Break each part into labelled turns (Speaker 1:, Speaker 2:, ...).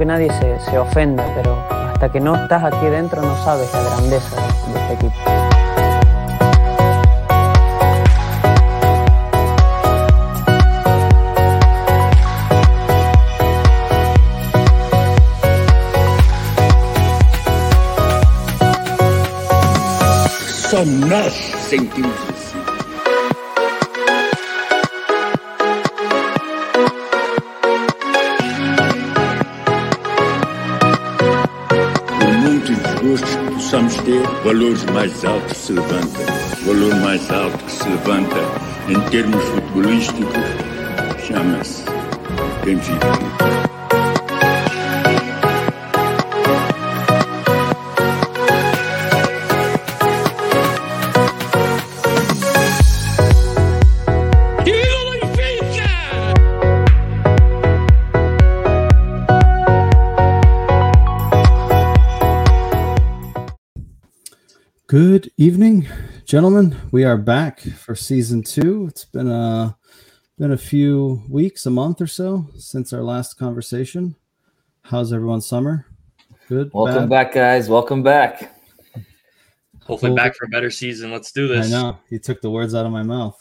Speaker 1: que nadie se, se ofenda, pero hasta que no estás aquí dentro no sabes la grandeza de, este equipo.
Speaker 2: Só nós valores mais altos se levanta. O valor mais alto que se levanta em termos futebolísticos chama-se Benfica.
Speaker 3: Good evening, gentlemen. We are back for season two. It's been a been a few weeks, a month or so since our last conversation. How's everyone's summer? Good.
Speaker 4: Welcome
Speaker 3: bad?
Speaker 4: back, guys. Welcome back.
Speaker 5: Hopefully,
Speaker 3: Cool.
Speaker 5: back for a better season. Let's do this.
Speaker 3: I know you took the words out of my mouth.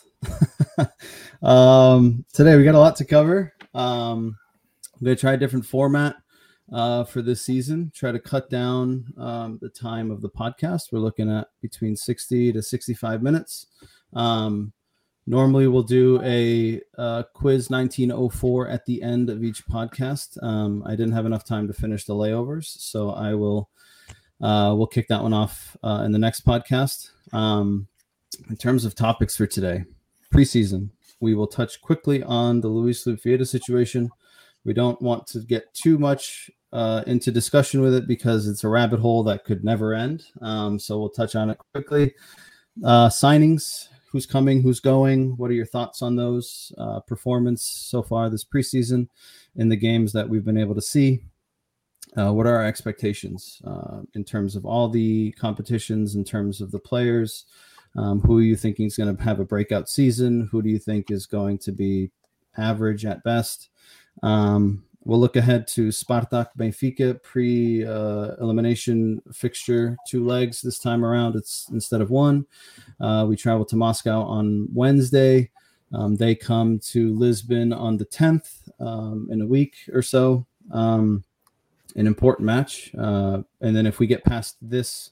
Speaker 3: um, today we got a lot to cover. Um, I'm gonna try a different format uh, for this season. Try to cut down um, the time of the podcast. We're looking at between 60 to 65 minutes. Um, normally we'll do a uh, quiz 1904 at the end of each podcast. Um, I didn't have enough time to finish the layovers, so I will. Uh, we'll kick that one off uh, in the next podcast. Um, in terms of topics for today, preseason, we will touch quickly on the Luis Lufieta situation. We don't want to get too much uh, into discussion with it because it's a rabbit hole that could never end. Um, so we'll touch on it quickly. Uh, signings, who's coming, who's going, what are your thoughts on those? Uh, performance so far this preseason in the games that we've been able to see. Uh, what are our expectations uh, in terms of all the competitions, in terms of the players? Um, who are you thinking is going to have a breakout season? Who do you think is going to be average at best? Um, we'll look ahead to Spartak Benfica pre uh, elimination fixture, two legs this time around. It's instead of one. Uh, we travel to Moscow on Wednesday. Um, they come to Lisbon on the 10th um, in a week or so. Um, an important match. Uh, and then if we get past this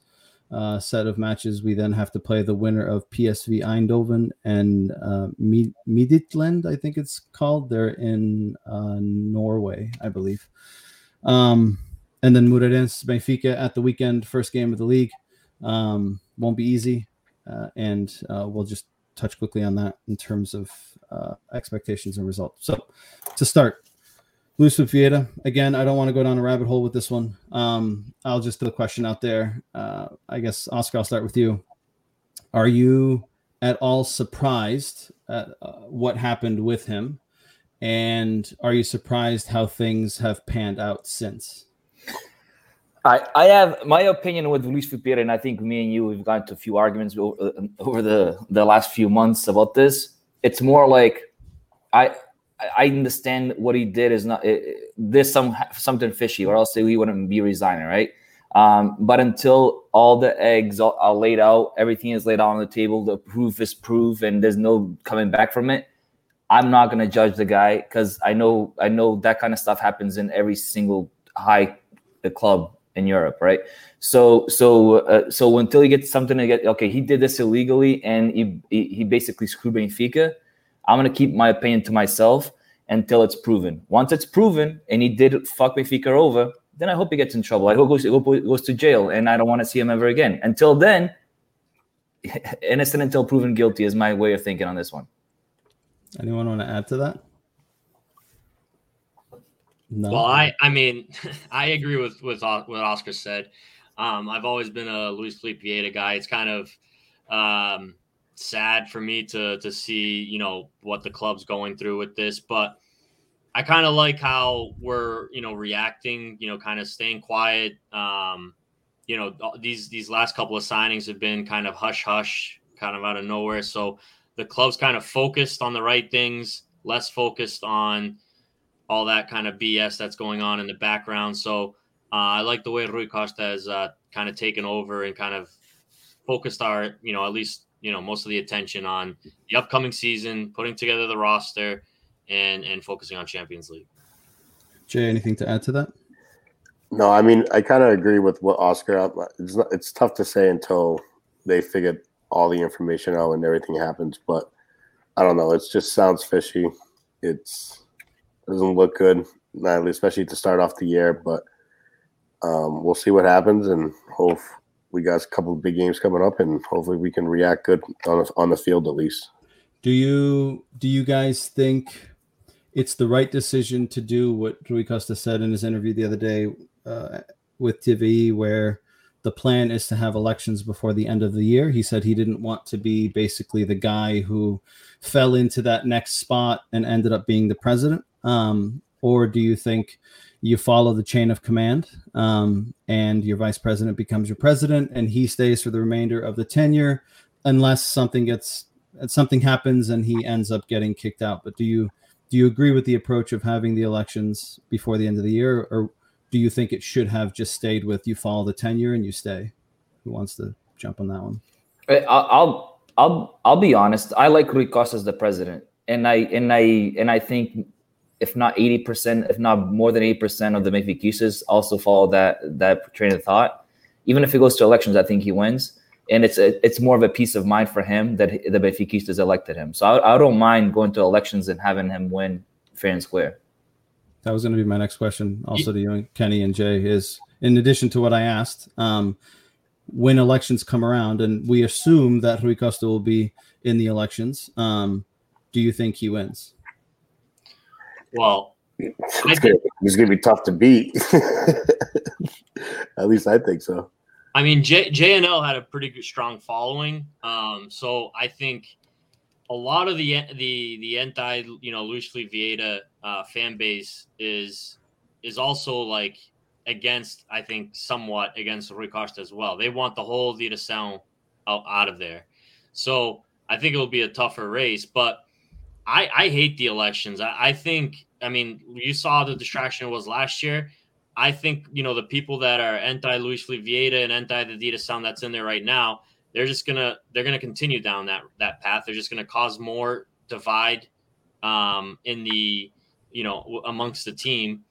Speaker 3: uh, set of matches, we then have to play the winner of PSV Eindhoven and uh, Midtjylland, I think it's called. They're in uh, Norway, I believe. Um, and then Moreirense Benfica at the weekend, first game of the league. Um, won't be easy. Uh, and uh, we'll just touch quickly on that in terms of uh, expectations and results. So to start, Luis Vieira. Again, I don't want to go down a rabbit hole with this one. Um, I'll just throw the question out there. Uh, I guess Oscar, I'll start with you. Are you at all surprised at uh, what happened with him, and are you surprised how things have panned out since?
Speaker 4: I, I have my opinion with Luis Filipe, and I think me and you we've gotten to a few arguments over, over the the last few months about this. It's more like I I understand what he did is not it, there's some something fishy, or else he wouldn't be resigning, right? Um, but until all the eggs are, laid out, everything is laid out on the table, the proof is proof, and there's no coming back from it. I'm not gonna judge the guy because I know I know that kind of stuff happens in every single high the club in Europe, right? So so uh, so until you get something to get okay, he did this illegally and he he, he basically screwed Benfica. I'm gonna keep my opinion to myself until it's proven. Once it's proven and he did fuck Benfica over, then I hope he gets in trouble. I hope he goes, goes to jail and I don't want to see him ever again. Until then, innocent until proven guilty is my way of thinking on this one.
Speaker 3: Anyone want to add to that? No.
Speaker 5: Well, I I mean, I agree with with what Oscar said. Um, I've always been a Luis Felipe Vieira guy. It's kind of um, sad for me to to see you know what the club's going through with this, but I kind of like how we're you know reacting. You know, kind of staying quiet. Um, you know, these these last couple of signings have been kind of hush hush, kind of out of nowhere. So the club's kind of focused on the right things, less focused on all that kind of BS that's going on in the background. So uh, I like the way Rui Costa has uh, kind of taken over and kind of focused our, you know, at least you know most of the attention on the upcoming season, putting together the roster, and and focusing on Champions League.
Speaker 3: Jay, anything to add to that?
Speaker 6: No, I mean I kind of agree with what Oscar. It's not, it's tough to say until they figure all the information out and everything happens. But I don't know. It just sounds fishy. It's it doesn't look good, especially to start off the year. But um, we'll see what happens, and hope we got a couple of big games coming up, and hopefully we can react good on on the field at least.
Speaker 3: Do you do you guys think it's the right decision to do what Rui Costa said in his interview the other day uh, with TV, where the plan is to have elections before the end of the year? He said he didn't want to be basically the guy who fell into that next spot and ended up being the president. Um, or do you think you follow the chain of command um, and your vice president becomes your president and he stays for the remainder of the tenure unless something gets something happens and he ends up getting kicked out. But do you do you agree with the approach of having the elections before the end of the year or do you think it should have just stayed with you follow the tenure and you stay? Who wants to jump on that one?
Speaker 4: I'll i'll i'll be honest. I like rui costa as the president and i and i and i think if not 80%, if not more than 80% of the Benfiquistas also follow that that train of thought. Even if he goes to elections, I think he wins. And it's a, it's more of a peace of mind for him that the Benfiquistas elected him. So I, I don't mind going to elections and having him win fair and square.
Speaker 3: That was going to be my next question, also to you, Kenny and Jay. Is in addition to what I asked, um, when elections come around, and we assume that Rui Costa will be in the elections, um, do you think he wins?
Speaker 5: Well,
Speaker 6: it's gonna, it's gonna be tough to beat. At least I think so.
Speaker 5: I mean, J- JNL had a pretty good, strong following, um, so I think a lot of the the the anti you know Luis Vieira uh, fan base is is also like against I think somewhat against Rui Costa as well. They want the whole Sound out, out of there, so I think it will be a tougher race, but I, I hate the elections. I, I think, I mean, you saw the distraction it was last year. I think, you know, the people that are anti Luis Vieira and anti the Direção that's in there right now, they're just gonna they're gonna continue down that that path. They're just gonna cause more divide um, in the you know amongst the team.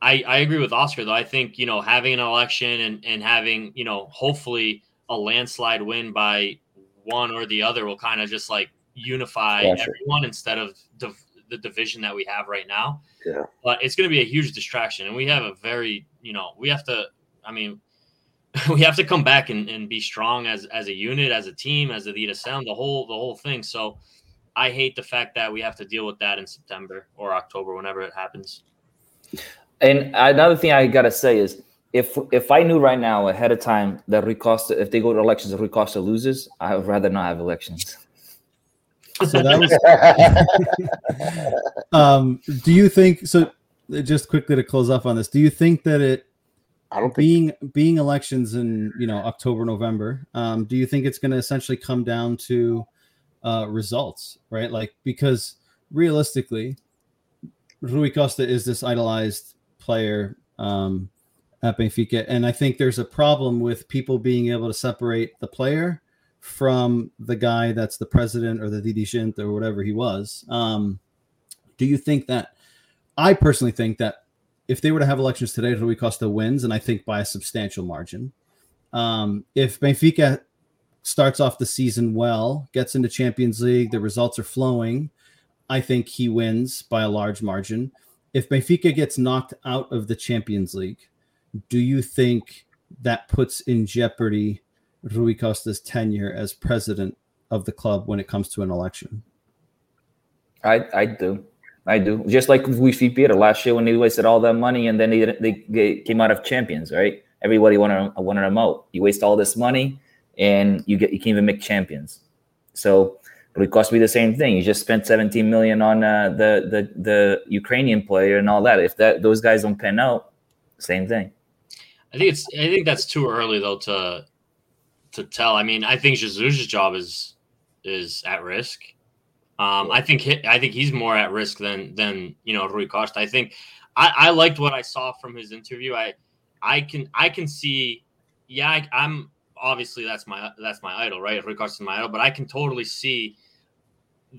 Speaker 5: I, I agree with Oscar though. I think you know having an election and and having you know hopefully a landslide win by one or the other will kind of just like unify gotcha. everyone instead of div- the division that we have right now.
Speaker 6: Yeah.
Speaker 5: But it's going to be a huge distraction. And we have a very, you know, we have to, I mean, we have to come back and, and be strong as, as a unit, as a team, as a Direção, the whole, the whole thing. So I hate the fact that we have to deal with that in September or October, whenever it happens.
Speaker 4: And another thing I got to say is, if if I knew right now ahead of time that Rui Costa, if they go to elections, Rui Costa loses, I would rather not have elections.
Speaker 3: So that was. um, do you think so? Just quickly to close off on this, do you think that it?
Speaker 6: I don't
Speaker 3: being think... being elections in you know October November. Um, do you think it's going to essentially come down to uh, results, right? Like because realistically, Rui Costa is this idolized player um, at Benfica, and I think there's a problem with people being able to separate the player from the guy that's the president or the dirigent or whatever he was. Um, do you think that? I personally think that if they were to have elections today, Rui Costa wins, and I think by a substantial margin. Um, if Benfica starts off the season well, gets into Champions League, the results are flowing, I think he wins by a large margin. If Benfica gets knocked out of the Champions League, do you think that puts in jeopardy Rui Costa's tenure as president of the club when it comes to an election?
Speaker 4: I I do. I do. Just like Luis Peter last year when they wasted all that money and then they, they, they came out of champions, right? Everybody wanted wanted them out. You waste all this money and you get you can't even make champions. So but it cost me the same thing. You just spent 17 million on uh, the the the Ukrainian player and all that. If that those guys don't pan out, same thing.
Speaker 5: I think it's I think that's too early though to to tell. I mean, I think Jesus' job is is at risk. Um, I think he, I think he's more at risk than than you know Rui Costa. I think I, I liked what I saw from his interview. I I can I can see. Yeah, I, I'm obviously that's my that's my idol, right? Rui Costa is my idol, but I can totally see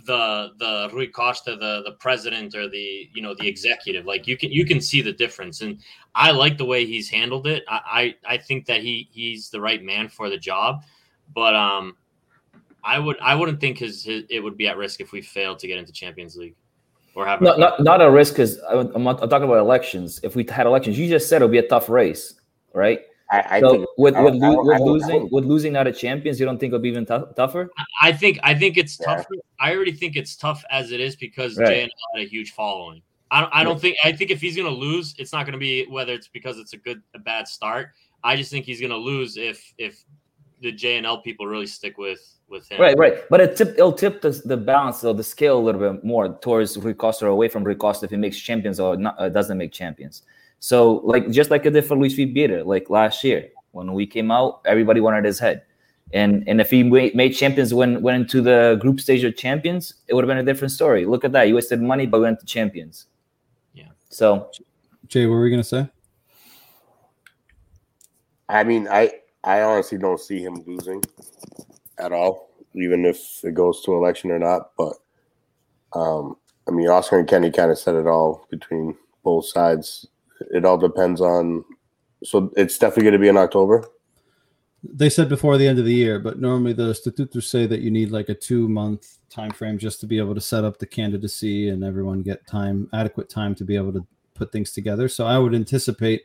Speaker 5: the the Rui Costa, the the president or the you know the executive. Like you can you can see the difference, and I like the way he's handled it. I I, I think that he he's the right man for the job, but um, I would I wouldn't think his, his it would be at risk if we failed to get into Champions League or have
Speaker 4: not not, not a risk because I'm, I'm talking about elections. If we had elections, you just said it would be a tough race, right?
Speaker 6: I, I
Speaker 4: so
Speaker 6: think
Speaker 4: with, with,
Speaker 6: don't- I
Speaker 4: lo- with
Speaker 6: I
Speaker 4: losing
Speaker 6: don't-
Speaker 4: with losing out of champions, you don't think it'll be even tou- tougher?
Speaker 5: I think I think it's
Speaker 6: Yeah.
Speaker 5: tough. I already think it's tough as it is because
Speaker 4: Right.
Speaker 5: JNL had a huge following. I don't, I don't think I think if he's going to lose, it's not going to be whether it's because it's a good a bad start. I just think he's going to lose if if the JNL people really stick with with him.
Speaker 4: Right, right. But it tip, it'll tip the, the balance of the scale a little bit more towards Rui Costa or away from Rui Costa if he makes champions or not, uh, doesn't make champions. So, like just like it did for Luis Vieira, like last year when we came out, everybody wanted his head. And and if he made, made champions when went into the group stage of champions, it would have been a different story. Look at that, you wasted money, but went to champions.
Speaker 5: Yeah.
Speaker 4: So
Speaker 3: Jay, what were we gonna say?
Speaker 6: I mean, I I honestly don't see him losing at all, even if it goes to election or not. But um, I mean, Oscar and Kenny kind of said it all between both sides. It all depends on. So it's definitely going to be in October.
Speaker 3: They said before the end of the year, but normally the statutos say that you need like a two month time frame just to be able to set up the candidacy and everyone get time adequate time to be able to put things together. So I would anticipate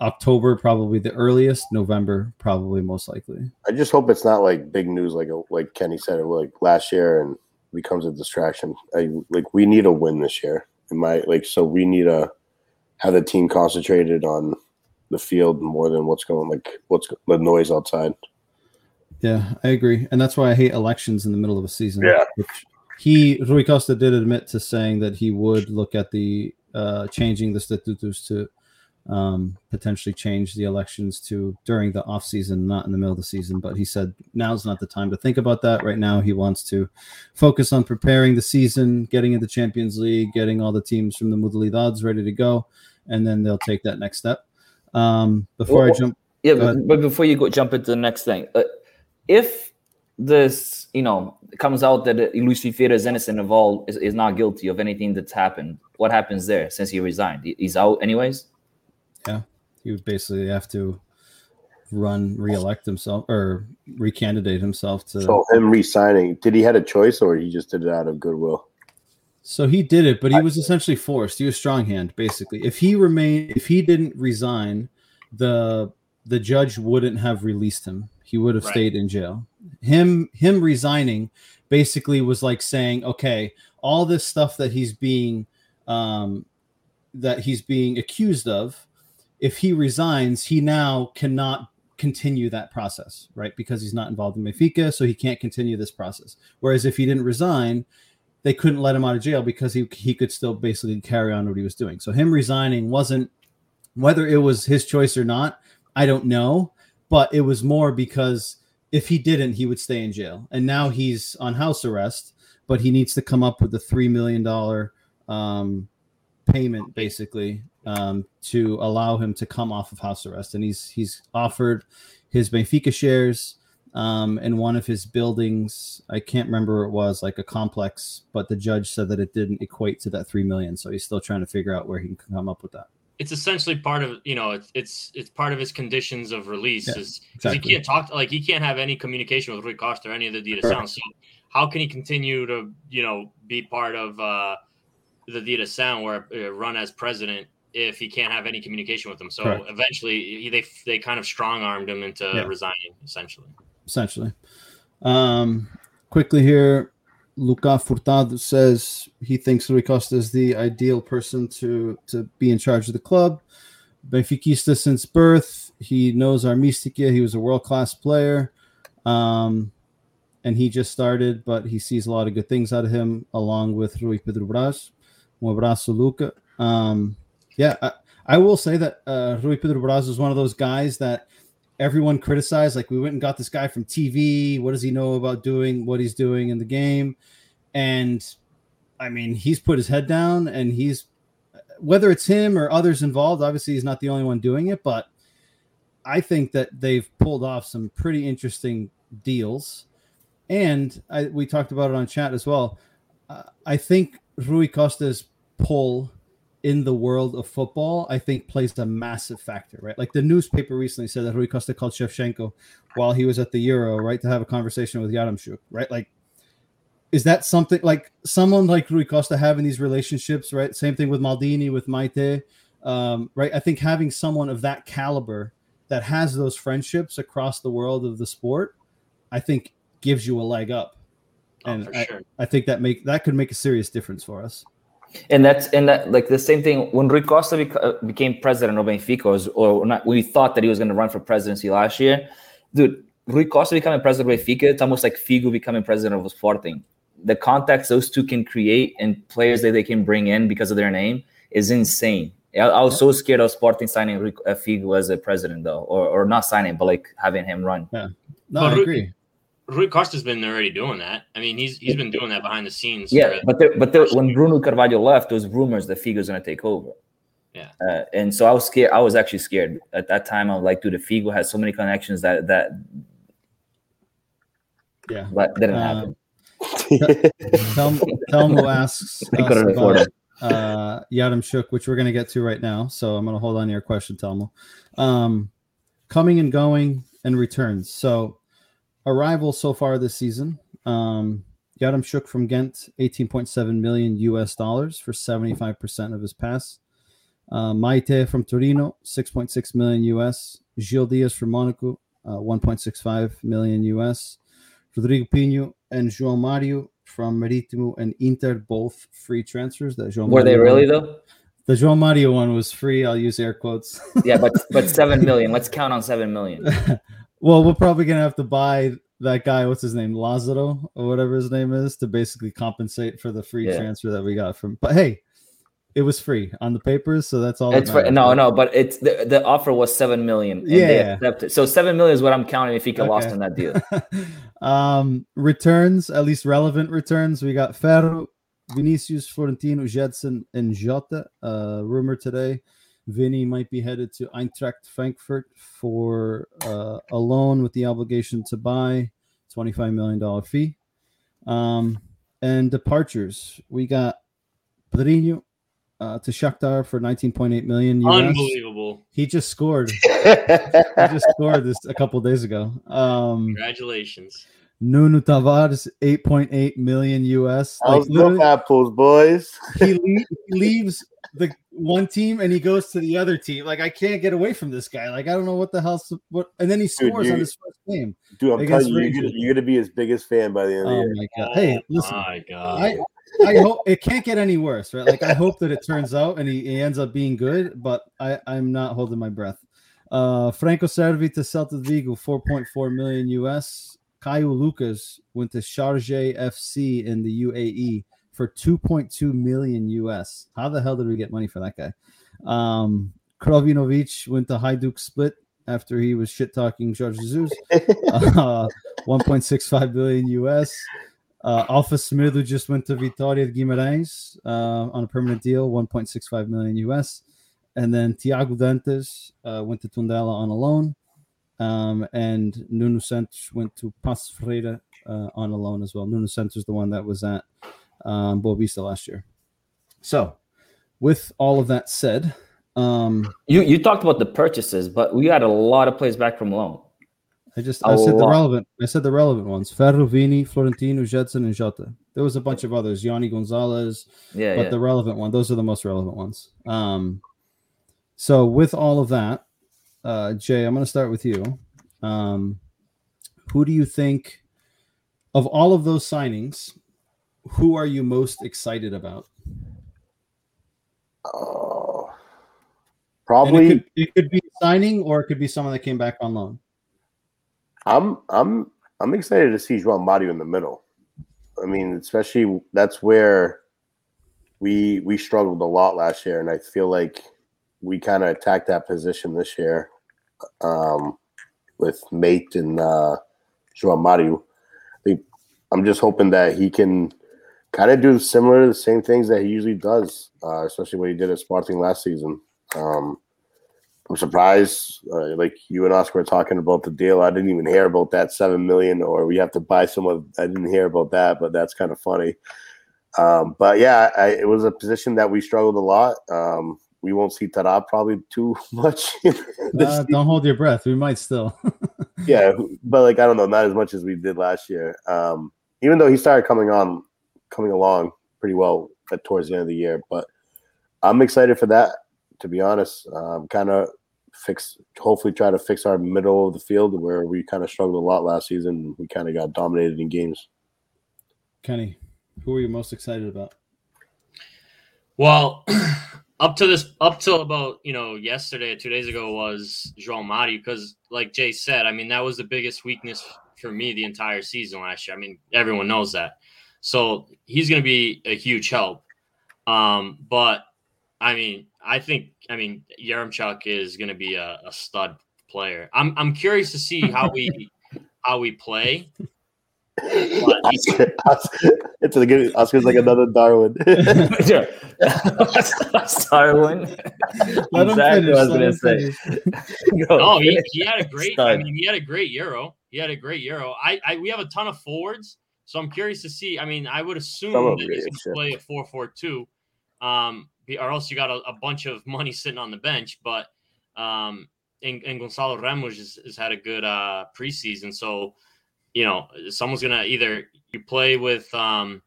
Speaker 3: October probably the earliest, November probably most likely.
Speaker 6: I just hope it's not like big news, like like Kenny said it like last year, and becomes a distraction. I like we need a win this year. In my like, so we need to have the team concentrated on the field more than what's going like what's the noise outside.
Speaker 3: Yeah, I agree, and that's why I hate elections in the middle of a season.
Speaker 6: Yeah.
Speaker 3: Which he Rui Costa did admit to saying that he would look at the uh, changing the statutos to um, potentially change the elections to during the off season, not in the middle of the season. But he said now's not the time to think about that. Right now, he wants to focus on preparing the season, getting into Champions League, getting all the teams from the Modalidades ready to go, and then they'll take that next step. Um, before I jump,
Speaker 4: Yeah, but, but before you go jump into the next thing, uh, if this you know comes out that uh, Luis Fifeira is innocent of all, is, is not guilty of anything that's happened, what happens there? Since he resigned, he's out anyways.
Speaker 3: Yeah, he would basically have to run re-elect himself or recandidate himself to
Speaker 6: So him re-signing, did he had a choice or he just did it out of goodwill?
Speaker 3: So he did it but he was essentially forced. He was strong hand basically. If he remained if he didn't resign the the judge wouldn't have released him. He would have
Speaker 5: Right.
Speaker 3: stayed in jail. Him him resigning basically was like saying okay all this stuff that he's being um that he's being accused of if he resigns he now cannot continue that process right? Because he's not involved in Benfica so he can't continue this process. Whereas if he didn't resign they couldn't let him out of jail because he he could still basically carry on what he was doing. So him resigning wasn't whether it was his choice or not, I don't know, but it was more because if he didn't, he would stay in jail. And now he's on house arrest, but he needs to come up with a three million dollar um, payment basically um, to allow him to come off of house arrest. And he's he's offered his Benfica shares um, in one of his buildings. I can't remember where it was, like a complex, but the judge said that it didn't equate to that three million. So he's still trying to figure out where he can come up with that.
Speaker 5: It's essentially part of you know it's it's it's part of his conditions of release
Speaker 3: Yeah,
Speaker 5: is because
Speaker 3: exactly.
Speaker 5: he can't talk like he can't have any communication with Rui Costa or any of the Dita. Sound. So how can he continue to you know be part of uh, the Dita Sound where uh, run as president if he can't have any communication with them? So
Speaker 3: Correct.
Speaker 5: eventually he, they they kind of strong armed him into
Speaker 3: Yeah.
Speaker 5: resigning essentially.
Speaker 3: Essentially. Um, quickly here, Luca Furtado says he thinks Rui Costa is the ideal person to to be in charge of the club. Benfiquista since birth. He knows our Mística. He was a world class player. Um, and he just started, but he sees a lot of good things out of him, along with Rui Pedro Braz. Um abraço, Luca. Yeah, I, I will say that uh, Rui Pedro Braz is one of those guys that everyone criticized. Like, we went and got this guy from TV. What does he know about doing what he's doing in the game? and I mean, he's put his head down, and he's whether it's him or others involved. Obviously, he's not the only one doing it, but I think that they've pulled off some pretty interesting deals. And I, we talked about it on chat as well. Uh, I think Rui Costa's pull in the world of football, I think plays a massive factor, right? Like the newspaper recently said that Rui Costa called Shevchenko while he was at the Euro, right, to have a conversation with Yaremchuk, right? Like, is that something like someone like Rui Costa having these relationships, right? Same thing with Maldini, with Meïté, um, right? I think having someone of that caliber that has those friendships across the world of the sport, I think gives you a leg up.
Speaker 5: Oh,
Speaker 3: And I,
Speaker 5: sure.
Speaker 3: I think that make that could make a serious difference for us.
Speaker 4: And that's and that like the same thing when Rui Costa bec- uh, became president of Benfica, or, or not, we thought that he was going to run for presidency last year. Dude, Rui Costa becoming president of Benfica, it's almost like Figo becoming president of Sporting. The context those two can create and players that they can bring in because of their name is insane. I, I was so scared of Sporting signing Rui, uh, Figo as a president, though, or, or not signing, but like having him run. Yeah.
Speaker 3: No,
Speaker 5: But
Speaker 3: I
Speaker 5: Rui-
Speaker 3: agree.
Speaker 5: Rui Costa's been already doing that. I mean, he's he's been doing that behind the scenes.
Speaker 4: Yeah,
Speaker 5: for-
Speaker 4: but there, but there, when Bruno Carvalho left, there was rumors that Figo's going to take over.
Speaker 5: Yeah.
Speaker 4: uh, and so I was scared. I was actually scared at that time. I was like, dude, the Figo has so many connections that that
Speaker 3: Yeah.
Speaker 4: that didn't
Speaker 3: Uh,
Speaker 4: happen.
Speaker 3: Tel- Telmo asks
Speaker 4: They
Speaker 3: us
Speaker 4: couldn't
Speaker 3: about uh, Yaremchuk, which we're going to get to right now. So I'm going to hold on to your question, Telmo. Um, coming and going and returns. So arrivals so far this season. Um, Yaremchuk from Ghent, 18.7 million US dollars for 75% of his pass. Uh, Meïté from Torino, 6.6 million US. Gil Dias from Monaco, uh, 1.65 million US. Rodrigo Pinho and João Mario from Marítimo and Inter, both free transfers. That João
Speaker 4: Were they really
Speaker 3: one-
Speaker 4: though?
Speaker 3: The João Mario one was free. I'll use air quotes.
Speaker 4: Yeah, but but seven million. Let's count on seven million.
Speaker 3: well, we're probably gonna have to buy that guy. What's his name, Lazaro or whatever his name is, to basically compensate for the free
Speaker 4: Yeah.
Speaker 3: transfer that we got from. But hey, it was free on the papers, so that's all. that
Speaker 4: It's for,
Speaker 3: matters,
Speaker 4: no, no, but it's the, the offer was seven million. And they
Speaker 3: Yeah.
Speaker 4: accepted. So seven million is what I'm counting if he get lost in that deal.
Speaker 3: um, returns, at least relevant returns. We got Ferro, Vinicius, Florentino, Gedson, and Jota. Uh, rumor today, Vinny might be headed to Eintracht Frankfurt for uh, a loan with the obligation to buy, twenty-five million dollar fee. Um, and departures, we got Pedrinho uh, to Shakhtar for nineteen point eight million. US.
Speaker 5: Unbelievable.
Speaker 3: He just scored. He just scored this a couple days ago. Um,
Speaker 5: Congratulations.
Speaker 3: Nuno Tavares, 8.8 million US. Like
Speaker 6: How's the
Speaker 3: literally,
Speaker 6: apples, boys?
Speaker 3: he, le- he leaves the one team and he goes to the other team. Like I can't get away from this guy. Like I don't know what the hell's what. And then he scores
Speaker 6: you-
Speaker 3: on his first game.
Speaker 6: Dude, I'm telling you, you're gonna, you're gonna be his biggest fan by the end of the year.
Speaker 3: Oh
Speaker 6: year.
Speaker 3: my god! Hey, listen,
Speaker 5: My God.
Speaker 3: I I hope it can't get any worse, right? Like I hope that it turns out and he, he ends up being good, but I I'm not holding my breath. Uh, Franco Cervi to Celta Vigo, 4.4 million US. Caio Lucas went to Sharjah FC in the UAE for 2.2 million US. How the hell did we get money for that guy? Um, Krovinovic went to Hajduk Split after he was shit talking George Jesus. Uh, 1.65 billion US. Uh, Alpha Smith, who just went to Vitória de Guimarães uh, on a permanent deal, 1.65 million US. And then Tiago Dantas uh, went to Tondela on a loan. Um, and Nuno Santos went to Paços Ferreira uh, on a loan as well. Nuno Santos is the one that was at um, Boavista last year. So, with all of that said, um,
Speaker 4: You you talked about the purchases, but we had a lot of players back from loan.
Speaker 3: I just
Speaker 4: A
Speaker 3: I said the relevant. I said the relevant ones: Ferro, Vini, Florentino, Gedson, and Jota. There was a bunch of others: Yony González,
Speaker 4: Yeah,
Speaker 3: but
Speaker 4: yeah.
Speaker 3: the relevant one. Those are the most relevant ones. Um, so with all of that, uh, Jay, I'm going to start with you. Um, who do you think of all of those signings? Who are you most excited about?
Speaker 6: Oh,
Speaker 3: And
Speaker 6: probably.
Speaker 3: it could, it could be signing, or it could be someone that came back on loan.
Speaker 6: I'm I'm I'm excited to see João Mario in the middle. I mean, especially that's where we we struggled a lot last year, and I feel like we kind of attacked that position this year um, with Meïté and uh, João Mario. I think I'm just hoping that he can kind of do similar to the same things that he usually does, uh, especially what he did at Sporting last season. Um, I'm surprised, uh, like you and Oscar were talking about the deal. I didn't even hear about that seven million, or we have to buy someone. I didn't hear about that, but that's kind of funny. Um, but yeah, I, it was a position that we struggled a lot. Um, we won't see Taarabt probably too much.
Speaker 3: Uh, don't hold your breath. We might still.
Speaker 6: yeah, but like I don't know, not as much as we did last year. Um, even though he started coming on, coming along pretty well at, towards the end of the year. But I'm excited for that. To be honest, um, kind of fix, hopefully try to fix our middle of the field where we kind of struggled a lot last season. We kind of got dominated in games.
Speaker 3: Kenny, who are you most excited about?
Speaker 5: Well, up to this, up till about you know yesterday, two days ago was João Mario because, like Jay said, I mean that was the biggest weakness for me the entire season last year. I mean everyone knows that, so he's going to be a huge help. Um, but I mean, I think I mean Yaremchuk is going to be a, a stud player. I'm I'm curious to see how we how we play
Speaker 6: Oscar, Oscar, it's a good Oscar's like another Darwin.
Speaker 4: Darwin.
Speaker 3: Let
Speaker 4: exactly
Speaker 3: finish,
Speaker 4: what I was gonna say.
Speaker 3: finish.
Speaker 4: Go.
Speaker 5: No, he, he had a great. I mean, he had a great Euro. He had a great Euro. I, I we have a ton of forwards, so I'm curious to see. I mean, I would assume that he's going to play a four four two, um, or else you got a, a bunch of money sitting on the bench. But um, and, and Gonçalo Ramos has, has had a good uh preseason, so you know someone's gonna either you play with um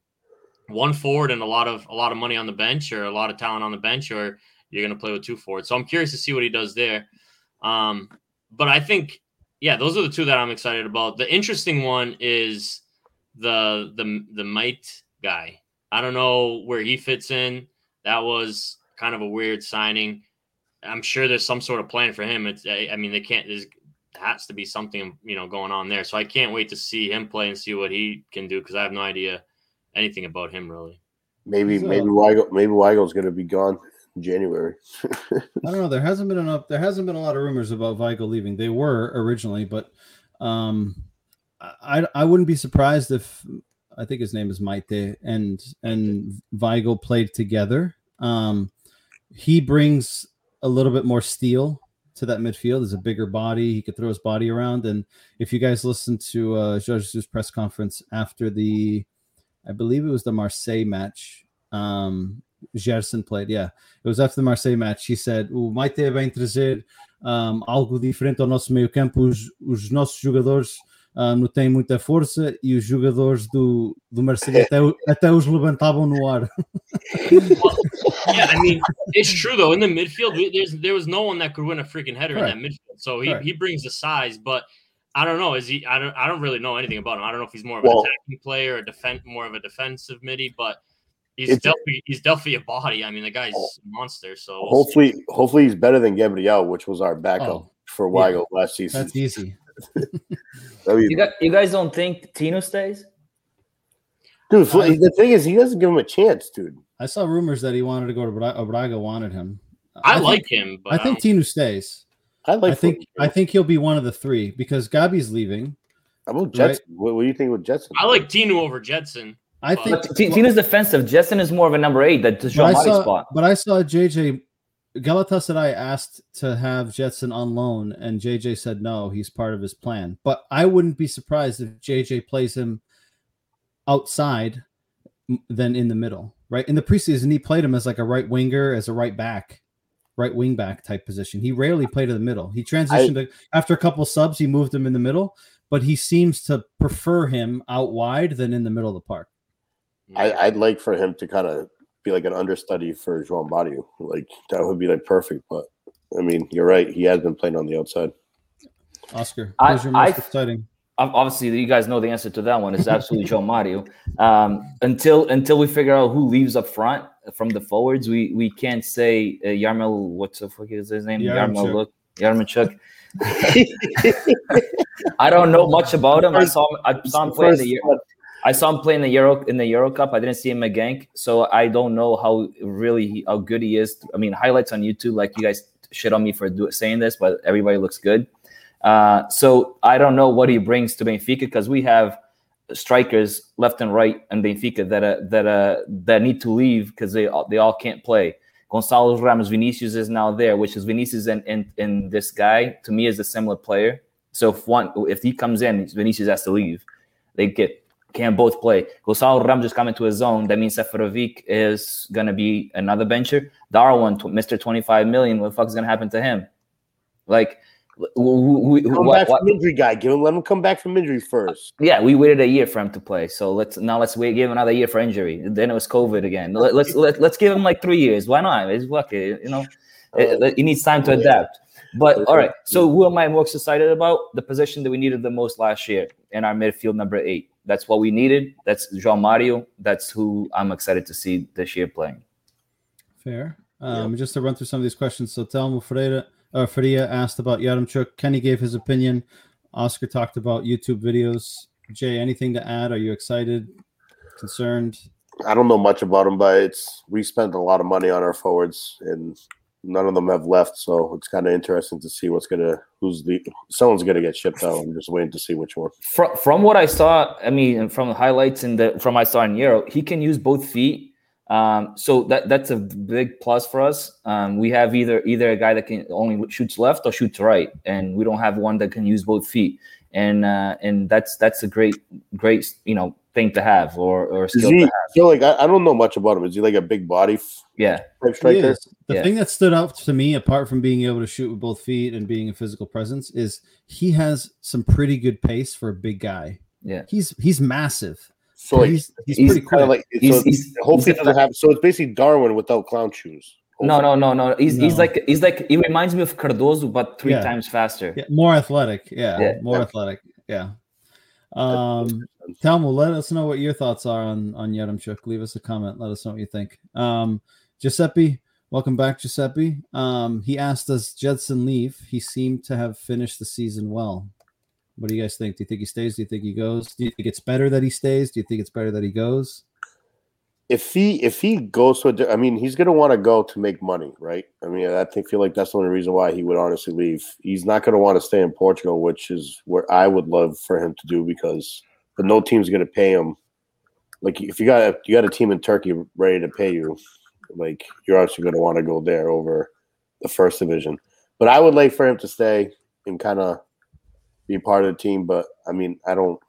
Speaker 5: one forward and a lot of a lot of money on the bench, or a lot of talent on the bench, or you're gonna play with two forwards. So I'm curious to see what he does there. Um, but I think, yeah, those are the two that I'm excited about. The interesting one is the the the might guy. I don't know where he fits in. That was kind of a weird signing. I'm sure there's some sort of plan for him. It's I I mean they can't. There's has to be something you know going on there. So I can't wait to see him play and see what he can do because I have no idea anything about him really.
Speaker 6: Maybe
Speaker 3: So-
Speaker 6: maybe Weigl maybe Weigl's gonna be gone in January.
Speaker 3: I don't know. There hasn't been enough. There hasn't been a lot of rumors about Weigel leaving. They were originally, but um, I I wouldn't be surprised if I think his name is Meïté and and Weigl played together. Um, he brings a little bit more steel to that midfield. He's a bigger body. He could throw his body around. And if you guys listen to uh, Jorge's press conference after the, I believe it was the Marseille match. Um, Gerson played, yeah. It was after the Marseille match. He said: O Meïté vem trazer um, algo diferente ao nosso meio-campo. Os, os nossos jogadores ah, não têm muita força e os jogadores do, do Marseille até, até os levantavam no ar.
Speaker 5: yeah, I mean, it's true though. In the midfield, we- there's there was no one that could win a freaking header
Speaker 3: Correct.
Speaker 5: in that midfield. So he,
Speaker 3: Correct.
Speaker 5: he brings the size, but I don't know. Is he? I don't. I don't really know anything about him. I don't know if he's more of an
Speaker 6: Well-
Speaker 5: attacking player, or defend more of a defensive midi, but he's definitely he's definitely a body. I mean, the guy's
Speaker 6: Oh.
Speaker 5: a monster. So we'll see.
Speaker 6: hopefully hopefully he's better than Gabriel, which was our backup
Speaker 3: Oh,
Speaker 6: for
Speaker 3: yeah.
Speaker 6: Last season.
Speaker 3: That's easy.
Speaker 6: That'd be-
Speaker 4: You, got, you guys don't think Tino stays?
Speaker 6: dude,
Speaker 3: I-
Speaker 6: the thing is he doesn't give him a chance, dude.
Speaker 3: I saw rumors that he wanted to go to Braga. Braga wanted him.
Speaker 5: I,
Speaker 3: think-
Speaker 5: like him, but
Speaker 3: I think Tino stays.
Speaker 6: I like
Speaker 3: I think
Speaker 6: Fl-
Speaker 3: I think he'll be one of the three because Gabi's leaving.
Speaker 6: How about Gedson? What, what do you think with Gedson?
Speaker 5: I like Tino over Gedson.
Speaker 3: I think
Speaker 4: T- Tino's defensive. Gedson is more of a number eight. That's
Speaker 3: but
Speaker 4: Jean
Speaker 3: I saw,
Speaker 4: spot.
Speaker 3: but I saw JJ Galatasaray asked to have Gedson on loan, and JJ said no. He's part of his plan. But I wouldn't be surprised if JJ plays him outside than in the middle. Right in the preseason, he played him as like a right winger, as a right back, right wing back type position. He rarely played in the middle. He transitioned to, after a couple subs. He moved him in the middle, but he seems to prefer him out wide than in the middle of the park.
Speaker 6: I, I'd like for him to kind of be like an understudy for João Mario. Like that would be like perfect. But I mean, you're right. He has been playing on the outside.
Speaker 3: Oscar,
Speaker 4: I-
Speaker 3: who's your most
Speaker 4: I-
Speaker 3: exciting?
Speaker 4: Obviously, you guys know the answer to that one. It's absolutely João Mario. Um, until until we figure out who leaves up front from the forwards, we we can't say uh, Yarmel. What the fuck is his name?
Speaker 3: Yaremchuk.
Speaker 4: Yarmel. Look, Yarmachuk. I don't know much about him. I saw him. I saw him play the year. I saw him play in the Euro in the Euro Cup. I didn't see him at Genk, so I don't know how really how good he is. I mean, highlights on YouTube, like you guys shit on me for do, saying this, but everybody looks good. Uh, so I don't know what he brings to Benfica because we have strikers left and right in Benfica that uh, that uh, that need to leave because they they all can't play. Gonçalo Ramos Vinicius is now there, which is Vinicius and, and and this guy to me is a similar player. So if one if he comes in, Vinicius has to leave. They get can both play. Gonçalo Ramos just coming to his zone. That means Seferovic is gonna be another bencher. Darwin, Mr. 25 million. What the fuck is gonna happen to him? Like
Speaker 6: we, come what, back what, from injury, guy. Give him, let him come back from injury first.
Speaker 4: Yeah, we waited a year for him to play. So let's now let's wait, give him another year for injury. Then it was COVID again. Let, let's let, let's give him like three years. Why not? It's lucky, you know. Uh, it, it, needs time to adapt. But all right. So who am I most excited about? The position that we needed the most last year in our midfield, number eight. That's what we needed. That's João Mario. That's who I'm excited to see this year playing.
Speaker 3: Fair. Um, Just to run through some of these questions. So Telmo Freire uh, Faria asked about Yaremchuk. Kenny gave his opinion. Oscar talked about YouTube videos. Jay, anything to add? Are you excited? Concerned?
Speaker 6: I don't know much about him, but it's we spent a lot of money on our forwards, and none of them have left. So it's kind of interesting to see what's gonna who's the someone's gonna get shipped out. I'm just waiting to see which one.
Speaker 4: From from what I saw, I mean, from the highlights and the from I saw in Euro, he can use both feet um, so that that's a big plus for us. Um, we have either either a guy that can only shoots left or shoots right, and we don't have one that can use both feet. And uh, and that's that's a great great you know thing to have or or skill
Speaker 6: he,
Speaker 4: to have.
Speaker 6: feel like I, I, don't know much about him. Is he like a big body? F-
Speaker 4: yeah,
Speaker 3: striker. The yeah. thing that stood out to me, apart from being able to shoot with both feet and being a physical presence, is he has some pretty good pace for a big guy.
Speaker 4: Yeah,
Speaker 3: he's he's massive.
Speaker 6: So like, he's, he's, he's pretty cool. Like, he's, so he's, hopefully doesn't have. So it's basically Darwin without clown shoes.
Speaker 4: No, no, no, no. He's, no. he's like he's like he reminds me of Cardozo, but three yeah. times faster.
Speaker 3: Yeah, more athletic. Yeah, yeah. more yeah. athletic. Yeah. Um, Telmo, let us know what your thoughts are on on Yaremchuk. Leave us a comment. Let us know what you think. Um, Giuseppe, welcome back, Giuseppe. Um, he asked, "Does Gedson leave? He seemed to have finished the season well." What do you guys think? Do you think he stays? Do you think he goes? Do you think it's better that he stays? Do you think it's better that he goes?
Speaker 6: If he if he goes to, I mean, he's gonna want to go to make money, right? I mean, I think feel like that's the only reason why he would honestly leave. He's not gonna want to stay in Portugal, which is where I would love for him to do because, but no team's gonna pay him. Like if you got you got a team in Turkey ready to pay you, like you're obviously gonna want to go there over the first division. But I would like for him to stay and kind of be part of the team. But I mean, I don't.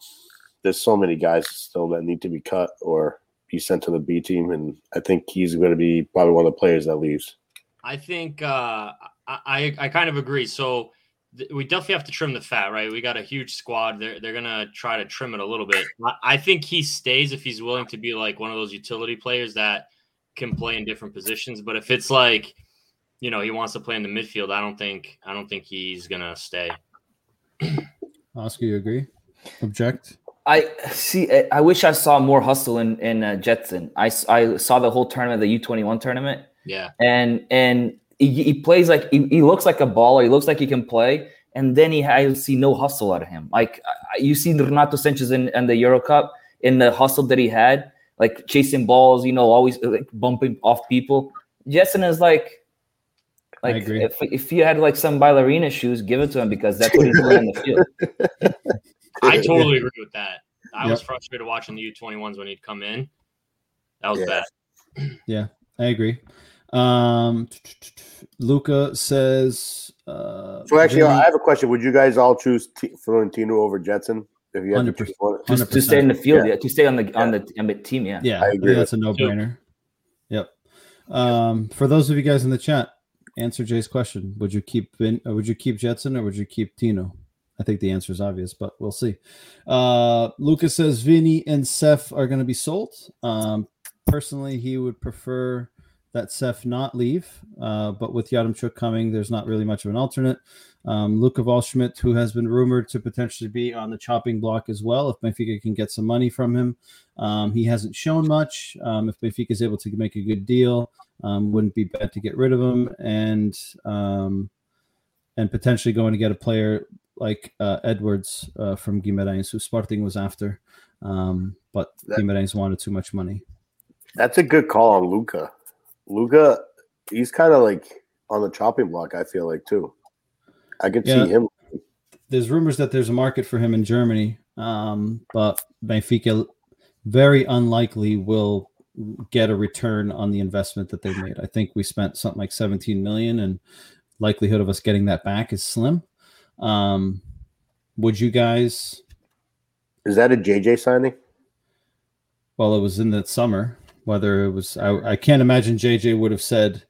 Speaker 6: There's so many guys still that need to be cut or be sent to the B team, and I think he's going to be probably one of the players that leaves.
Speaker 5: I think uh, I I kind of agree. So we definitely have to trim the fat, right? We got a huge squad. They're they're gonna try to trim it a little bit. I, I think he stays if he's willing to be like one of those utility players that can play in different positions. But if it's like, you know, he wants to play in the midfield, I don't think I don't think he's gonna stay.
Speaker 3: Oscar, you agree? Object?
Speaker 4: I see. I wish I saw more hustle in in uh, Gedson. I, I saw the whole tournament, the U twenty one tournament.
Speaker 5: Yeah,
Speaker 4: and and he, he plays like he, he, looks like a baller. He looks like he can play, and then he I see no hustle out of him. Like you see Renato Sanches in, in the Euro Cup in the hustle that he had, like chasing balls. You know, always like bumping off people. Gedson is like like if if you had like some ballerina shoes, give it to him because that's what he's doing in the field.
Speaker 5: I totally agree with that. I yep. was frustrated watching the U21s when he'd come in. That was
Speaker 3: yeah. bad. Yeah, I agree. Um, Luca says. Uh,
Speaker 6: so actually, I have a question. Would you guys all choose T- Florentino over Gedson?
Speaker 4: If you had 100%, to, choose one? to stay in the field, yeah. yeah. To stay on the yeah. on the on the team, yeah.
Speaker 3: Yeah, I agree. that's a no brainer. Yep. Um, for those of you guys in the chat, answer Jay's question. Would you keep Vin, would you keep Gedson or would you keep Tino? I think the answer is obvious, but we'll see. Uh, Lucas says Vinny and Seth are going to be sold. Um, personally, he would prefer that Seth not leave, uh, but with Yaremchuk coming, there's not really much of an alternate. Um, Luca Waldschmidt, who has been rumored to potentially be on the chopping block as well, if Benfica can get some money from him. Um, he hasn't shown much. Um, if Benfica is able to make a good deal, um, wouldn't be bad to get rid of him and um, and potentially going to get a player like uh, Edwards uh, from Guimarães, who Sporting was after, um, but that, Guimarães wanted too much money.
Speaker 6: That's a good call on Luca. Luca, he's kind of like on the chopping block. I feel like too. I could yeah. see him.
Speaker 3: There's rumors that there's a market for him in Germany. um, but Benfica very unlikely will get a return on the investment that they made. I think we spent something like 17 million, and likelihood of us getting that back is slim. Um, would you guys?
Speaker 6: Is that a JJ signing?
Speaker 3: Well, it was in the summer. Whether it was, I, I can't imagine JJ would have said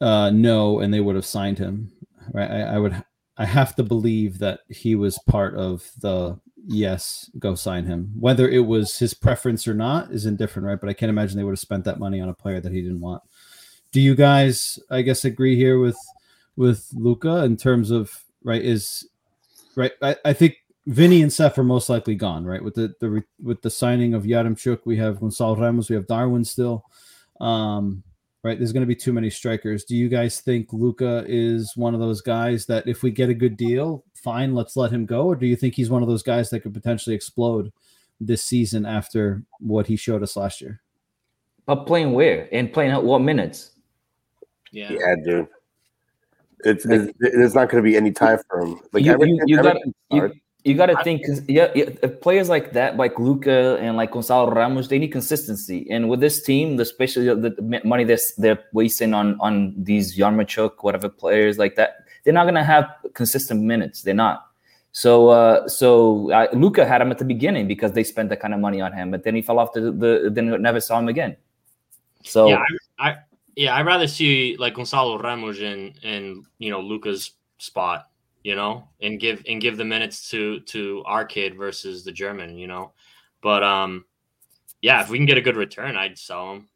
Speaker 3: uh, no, and they would have signed him. Right? I, I would. I have to believe that he was part of the yes, go sign him. Whether it was his preference or not is indifferent, right? But I can't imagine they would have spent that money on a player that he didn't want. Do you guys, I guess, agree here with with Luca in terms of right? Is right? I, I think Vinny and Seth are most likely gone, right? With the, the with the signing of Yaremchuk, we have Gonçalo Ramos, we have Darwin still. Um, right, there's going to be too many strikers. Do you guys think Luca is one of those guys that if we get a good deal, fine, let's let him go, or do you think he's one of those guys that could potentially explode this season after what he showed us last year?
Speaker 4: But playing where and playing at what minutes?
Speaker 5: Yeah.
Speaker 6: Yeah, dude. It's it's, it's not going to be any time for him. Like
Speaker 4: you,
Speaker 6: every-
Speaker 4: you, you got
Speaker 6: everything's
Speaker 4: you,
Speaker 6: hard.
Speaker 4: You got to think yeah, yeah, players like that, like Luca and like Gonçalo Ramos, they need consistency. And with this team, especially the, the money they're, they're wasting on on these Yaremchuk, whatever players like that, they're not gonna have consistent minutes. They're not. So uh, so uh, Luca had him at the beginning because they spent that kind of money on him, but then he fell off the, the then never saw him again. So
Speaker 5: Yeah, I, I yeah, I'd rather see like Gonçalo Ramos in in you know Luca's spot, you know, and give and give the minutes to to our kid versus the German, you know. But um, yeah, if we can get a good return, I'd sell him.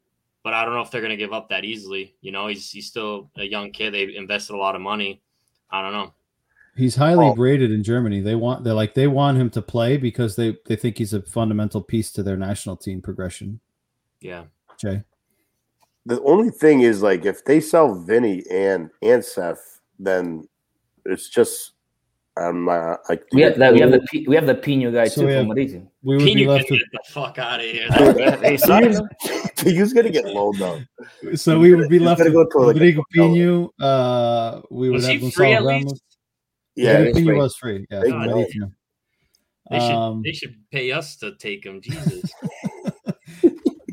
Speaker 5: But I don't know if they're gonna give up that easily. You know, he's he's still a young kid. They invested a lot of money. I don't know.
Speaker 3: He's highly
Speaker 6: Oh.
Speaker 3: rated in Germany. They want they're like they want him to play because they they think he's a fundamental piece to their national team progression.
Speaker 5: Yeah.
Speaker 3: Jay,
Speaker 6: The only thing is like if they sell Vinny and and Seth, then it's just I'm not like
Speaker 4: we have that we have the P- we have the Pinho guy
Speaker 3: So
Speaker 4: too
Speaker 3: we
Speaker 4: from
Speaker 3: have-
Speaker 4: Mauricio.
Speaker 3: we would
Speaker 5: Can
Speaker 3: be
Speaker 5: you
Speaker 3: left
Speaker 5: get
Speaker 3: with
Speaker 5: the fuck out of here?
Speaker 4: Hey, sorry.
Speaker 6: he's gonna get low though.
Speaker 3: so we would be
Speaker 6: He's
Speaker 3: left
Speaker 6: gonna
Speaker 3: with
Speaker 6: go to, like, a
Speaker 3: Rodrigo
Speaker 6: hotel.
Speaker 3: Pinho. Uh, we would
Speaker 5: Was
Speaker 3: have
Speaker 5: he free
Speaker 3: Gonçalo
Speaker 5: at
Speaker 3: Ramos.
Speaker 5: least?
Speaker 6: Yeah,
Speaker 3: Rodrigo Pinho
Speaker 4: free.
Speaker 3: was free. Yeah,
Speaker 6: They
Speaker 3: from
Speaker 5: They should
Speaker 3: Um,
Speaker 5: they should pay us to take him. Jesus.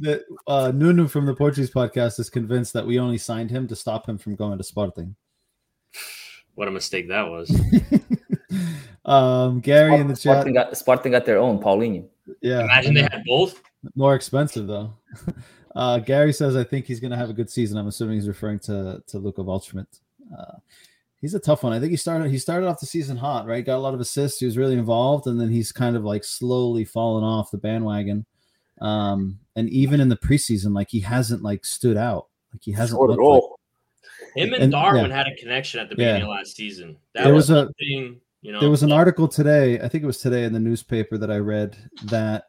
Speaker 3: that uh, Nunu from the Portuguese podcast is convinced that we only signed him to stop him from going to Sporting.
Speaker 5: What a mistake that was.
Speaker 3: um, Gary in the chat,
Speaker 4: Sporting got Sporting got their own Paulinho.
Speaker 3: yeah,
Speaker 5: Imagine they had both.
Speaker 3: more expensive though. Uh, Gary says, "I think he's going to have a good season." I'm assuming he's referring to to Luca Waldschmidt. Uh, he's a tough one. I think he started he started off the season hot, right? Got a lot of assists. He was really involved, and then he's kind of like slowly fallen off the bandwagon. Um, and even in the preseason, like he hasn't like stood out. Like he hasn't
Speaker 6: scored a
Speaker 3: looked like-
Speaker 6: goal.
Speaker 5: Him and,
Speaker 3: And-
Speaker 5: Darwin
Speaker 3: yeah.
Speaker 5: had a connection at the
Speaker 3: Yeah.
Speaker 5: beginning of last season. That
Speaker 3: There
Speaker 5: was,
Speaker 3: was a-
Speaker 5: something, you know.
Speaker 3: there was an article today i think it was today in the newspaper that i read that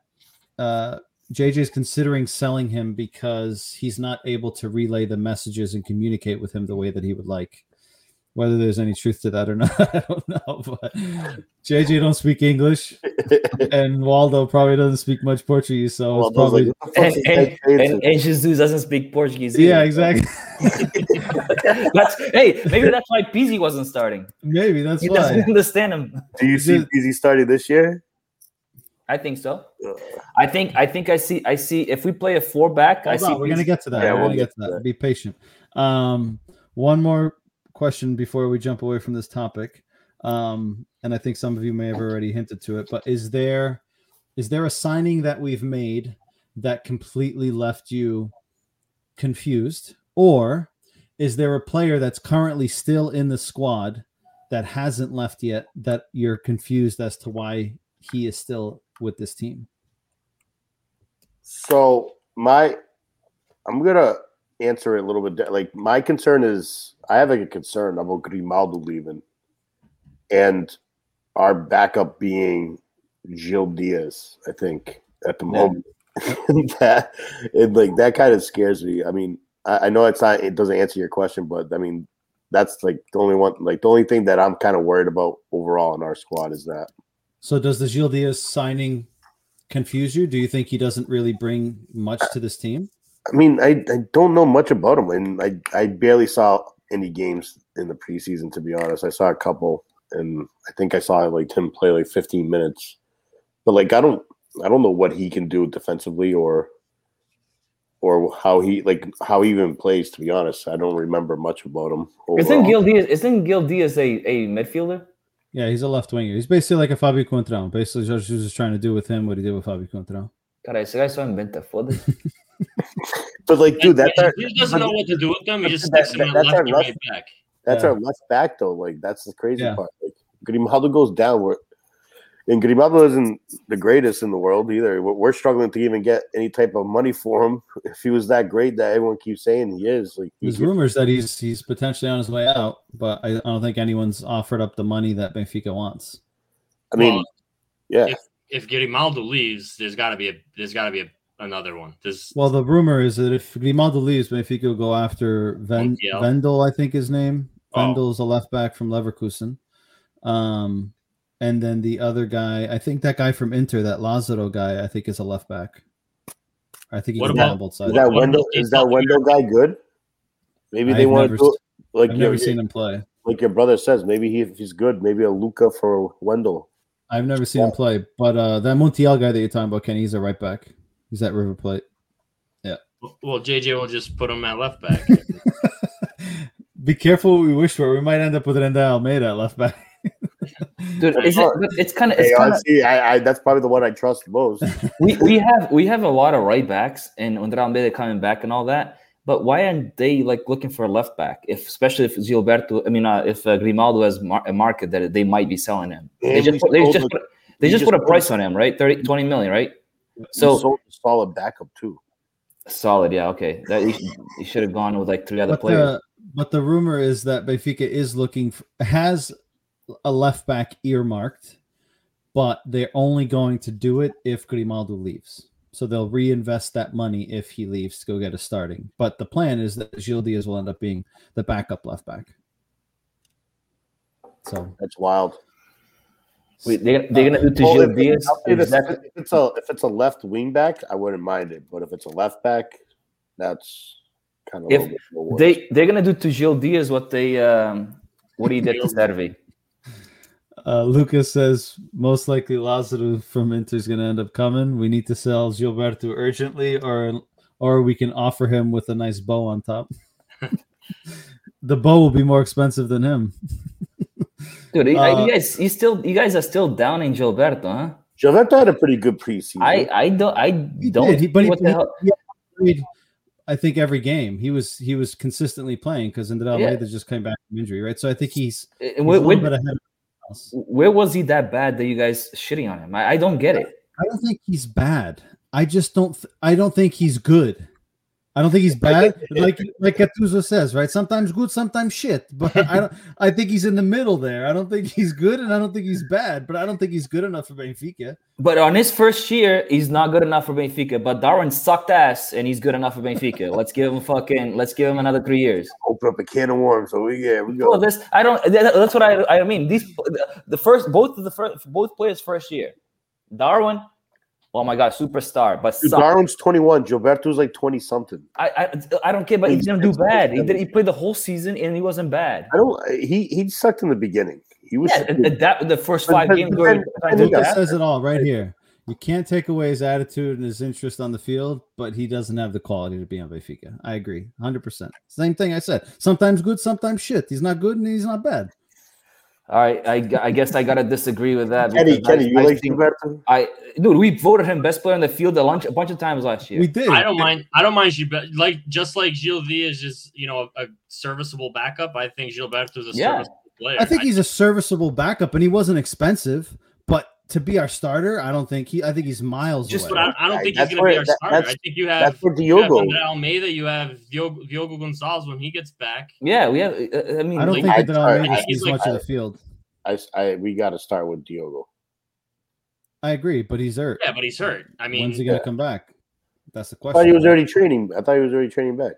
Speaker 3: uh jj is considering selling him because he's not able to relay the messages and communicate with him the way that he would like whether there's any truth to that or not i don't know but jj don't speak english and waldo probably doesn't speak much portuguese so
Speaker 6: Well,
Speaker 3: probably
Speaker 6: like, what the fuck
Speaker 4: And, and, and, and Jesus doesn't speak Portuguese.
Speaker 3: yeah exactly
Speaker 4: that's hey, maybe that's why Pizzi wasn't starting.
Speaker 3: maybe that's why.
Speaker 4: He doesn't understand him.
Speaker 6: Do you see
Speaker 3: Just-
Speaker 6: Easy starting this year?
Speaker 4: I think so.
Speaker 6: Uh,
Speaker 4: I think I think I see I see if we play a four back, I
Speaker 3: Hold
Speaker 4: see
Speaker 3: on, we're gonna get to that.
Speaker 6: Yeah,
Speaker 3: we're
Speaker 6: we'll
Speaker 3: gonna
Speaker 6: get
Speaker 3: get to
Speaker 6: to
Speaker 3: that.
Speaker 6: that.
Speaker 3: Be patient. Um, one more question before we jump away from this topic. Um, and I think some of you may have already hinted to it, but is there is there a signing that we've made that completely left you confused, or is there a player that's currently still in the squad that hasn't left yet that you're confused as to why he is still with this team?
Speaker 6: So my, I'm gonna answer it a little bit. Like my concern is, I have like a concern about Grimaldo leaving, and our backup being Gil Dias. I think at the
Speaker 4: Yeah.
Speaker 6: moment, that it like that kind of scares me. I mean, I, I know it's not, it doesn't answer your question, but I mean, that's like the only one, like the only thing that I'm kind of worried about overall in our squad is that.
Speaker 3: So does the Gil Dias signing confuse you? Do you think he doesn't really bring much to this team?
Speaker 6: I mean, I, I don't know much about him, and I, I barely saw any games in the preseason. To be honest, I saw a couple, and I think I saw like him play like 15 minutes. but like I don't I don't know what he can do defensively or or how he like how he even plays. To be honest, I don't remember much about him.
Speaker 4: Isn't. Gil Dias? Isn't Gil Dias a, a midfielder?
Speaker 3: Yeah, he's a left winger. He's basically like a Fábio Coentrão. Basically, Jorge Jesus is trying to do with him what he did with Fábio Coentrão.
Speaker 4: Cara, esse guy só inventa, foda-se.
Speaker 6: But like, dude, that's our
Speaker 5: he doesn't know what to do with them. He just
Speaker 6: That-
Speaker 5: sticks them
Speaker 6: that-
Speaker 5: in
Speaker 6: that's our
Speaker 5: left
Speaker 6: left-
Speaker 5: right back.
Speaker 6: that's
Speaker 3: Yeah.
Speaker 6: our left back though. Like that's the crazy
Speaker 3: Yeah.
Speaker 6: part. Like Grimaldo goes down. We're, and Grimaldo isn't the greatest in the world either. We're, we're struggling to even get any type of money for him. If he was that great that everyone keeps saying he is, like he-
Speaker 3: There's rumors that he's he's potentially on his way out, but I, I don't think anyone's offered up the money that Benfica wants.
Speaker 6: I mean,
Speaker 5: Well,
Speaker 6: yeah,
Speaker 5: if if Grimaldo leaves, there's got to be a there's got to be a, another one. This
Speaker 3: Well, the rumor is that if Grimaldo leaves, Benfica will go after Ven-
Speaker 5: Montiel.
Speaker 3: Vendel, I think his name.
Speaker 5: Oh.
Speaker 3: Vendel is a left back from Leverkusen. Um, and then the other guy, I think that guy from Inter, that Lazaro guy, I think is a left back. I think he
Speaker 5: What
Speaker 3: can
Speaker 5: about-
Speaker 3: on both
Speaker 6: is that
Speaker 5: what
Speaker 6: Wendell? Is that
Speaker 5: South
Speaker 6: Wendell guy good? Maybe they
Speaker 3: I've
Speaker 6: want to do it like
Speaker 3: I've
Speaker 6: your,
Speaker 3: never seen him play.
Speaker 6: like your brother says. Maybe he, if he's good, maybe a Luca for Wendell.
Speaker 3: I've never seen him play, but uh, that Montiel guy that you're talking about, Kenny, he's a right back. He's at River Plate. Yeah.
Speaker 5: Well, JJ will just put him at left back.
Speaker 3: Be careful what we wish for. We might end up with André Almeida at left back.
Speaker 4: Dude, is it, it's kind of
Speaker 6: Hey,
Speaker 4: it's kind of
Speaker 6: honestly, I, I that's probably the one I trust most.
Speaker 4: we, we have we have a lot of right backs and Andre Almeida coming back and all that. But why aren't they like looking for a left back? If especially if Gilberto, I mean, uh, if uh, Grimaldo has mar- a market that they might be selling him. They just put, they just put, they
Speaker 6: we
Speaker 4: just
Speaker 6: just
Speaker 4: put a price on him, right? 30, 20 million, right?
Speaker 6: So
Speaker 4: So
Speaker 6: sold solid backup too.
Speaker 4: solid, yeah, okay. That you, should- you should have gone with like three other
Speaker 3: But
Speaker 4: players.
Speaker 3: the, but the rumor is that Benfica is looking for, has a left back earmarked, but they're only going to do it if Grimaldo leaves. So they'll reinvest that money if he leaves to go get a starting. But the plan is that Gil Dias will end up being the backup left back. So
Speaker 6: That's wild.
Speaker 4: Wait, they, they're gonna do to
Speaker 6: Well,
Speaker 4: Gil
Speaker 6: if,
Speaker 4: Dias
Speaker 6: I'll say if it's a if it's a left wing back, I wouldn't mind it. But if it's a left back, that's kind of
Speaker 4: If
Speaker 6: little
Speaker 4: They they're gonna do to Gil Dias what they um what he did to Cervi.
Speaker 3: uh, Lucas says most likely Lazaro from Inter is going to end up coming. We need to sell Gilberto urgently, or or we can offer him with a nice bow on top. the bow will be more expensive than him.
Speaker 4: Dude,
Speaker 3: Uh,
Speaker 4: you guys, you still, you guys are still down in Gilberto, huh?
Speaker 6: Gilberto had a pretty good preseason.
Speaker 4: I, I don't, I
Speaker 3: He
Speaker 4: don't.
Speaker 3: did, he- but he,
Speaker 4: what the hell?
Speaker 3: he played, I think every game he was he was consistently playing because André Almeida just came back from injury, right? So I think he's, he's a
Speaker 4: Where,
Speaker 3: little
Speaker 4: where,
Speaker 3: bit ahead. Of
Speaker 4: where was he that bad that you guys shitting on him? I, I don't get it.
Speaker 3: I don't think he's bad. I just don't. Th- I don't think he's good. I don't think he's bad. Like like Gattuso says, right? Sometimes good, sometimes shit. But I don't. I think he's in the middle there. I don't think he's good, and I don't think he's bad. But I don't think he's good enough for Benfica.
Speaker 4: But on his first year, he's not good enough for Benfica. But Darwin sucked ass, and he's good enough for Benfica. let's give him fucking. Let's give him another three years.
Speaker 6: open up a can of worms. So we yeah we go.
Speaker 4: Well, this I don't. that- That's what I. I mean, these the first both of the first both players first year. Darwin, oh my god, superstar, but
Speaker 6: Dude,
Speaker 4: sucked.
Speaker 6: Darwin's twenty one. Gilberto's like twenty something.
Speaker 4: I, I I don't care, but he didn't do bad. He did. He played the whole season and he wasn't bad.
Speaker 6: I don't. He he sucked in the beginning. He was.
Speaker 4: Yeah, and, and that the first five
Speaker 6: but-
Speaker 4: games
Speaker 6: but
Speaker 4: were
Speaker 6: then-
Speaker 4: trying to
Speaker 3: Lucas
Speaker 4: that.
Speaker 3: says it all right here. You can't take away his attitude and his interest on the field, but he doesn't have the quality to be on Benfica. I agree, hundred percent. Same thing I said. Sometimes good, sometimes shit. He's not good and he's not bad.
Speaker 4: All right, I, I guess I gotta disagree with that.
Speaker 6: Kenny,
Speaker 4: because I-
Speaker 6: Kenny, you
Speaker 4: I
Speaker 6: like
Speaker 4: think-
Speaker 6: Gilberto?
Speaker 4: I dude, we voted him best player on the field a, lunch, a bunch of times last year.
Speaker 3: We did.
Speaker 5: I don't mind. I don't mind Gilberto. Like just like Gil Dias is, just you know, a, a serviceable backup. I think Gilberto is a
Speaker 4: Yeah.
Speaker 5: serviceable player.
Speaker 3: I think he's a serviceable backup, and he wasn't expensive. But to be our starter, I don't think he. I think he's miles
Speaker 5: just,
Speaker 3: away.
Speaker 5: but I, I don't think
Speaker 6: That's
Speaker 5: he's going to be our
Speaker 6: that-
Speaker 5: starter. I think you have
Speaker 6: That's for
Speaker 5: you have
Speaker 6: Diogo.
Speaker 5: Andre Almeida. You have Diogo, Diogo Gonçalves when he gets back.
Speaker 4: yeah, we have. uh, I mean,
Speaker 3: I don't
Speaker 4: like,
Speaker 3: think
Speaker 6: I-
Speaker 3: that
Speaker 6: I-
Speaker 3: Almeida
Speaker 6: I-
Speaker 3: sees
Speaker 5: like-
Speaker 3: much of the field.
Speaker 6: I, I we got to start with Diogo.
Speaker 3: I agree, but he's hurt.
Speaker 5: Yeah, but he's hurt. I mean,
Speaker 3: When's he gonna
Speaker 6: yeah.
Speaker 3: come back? That's the question.
Speaker 6: I
Speaker 3: question.
Speaker 6: thought he was already training. I thought he was already training back.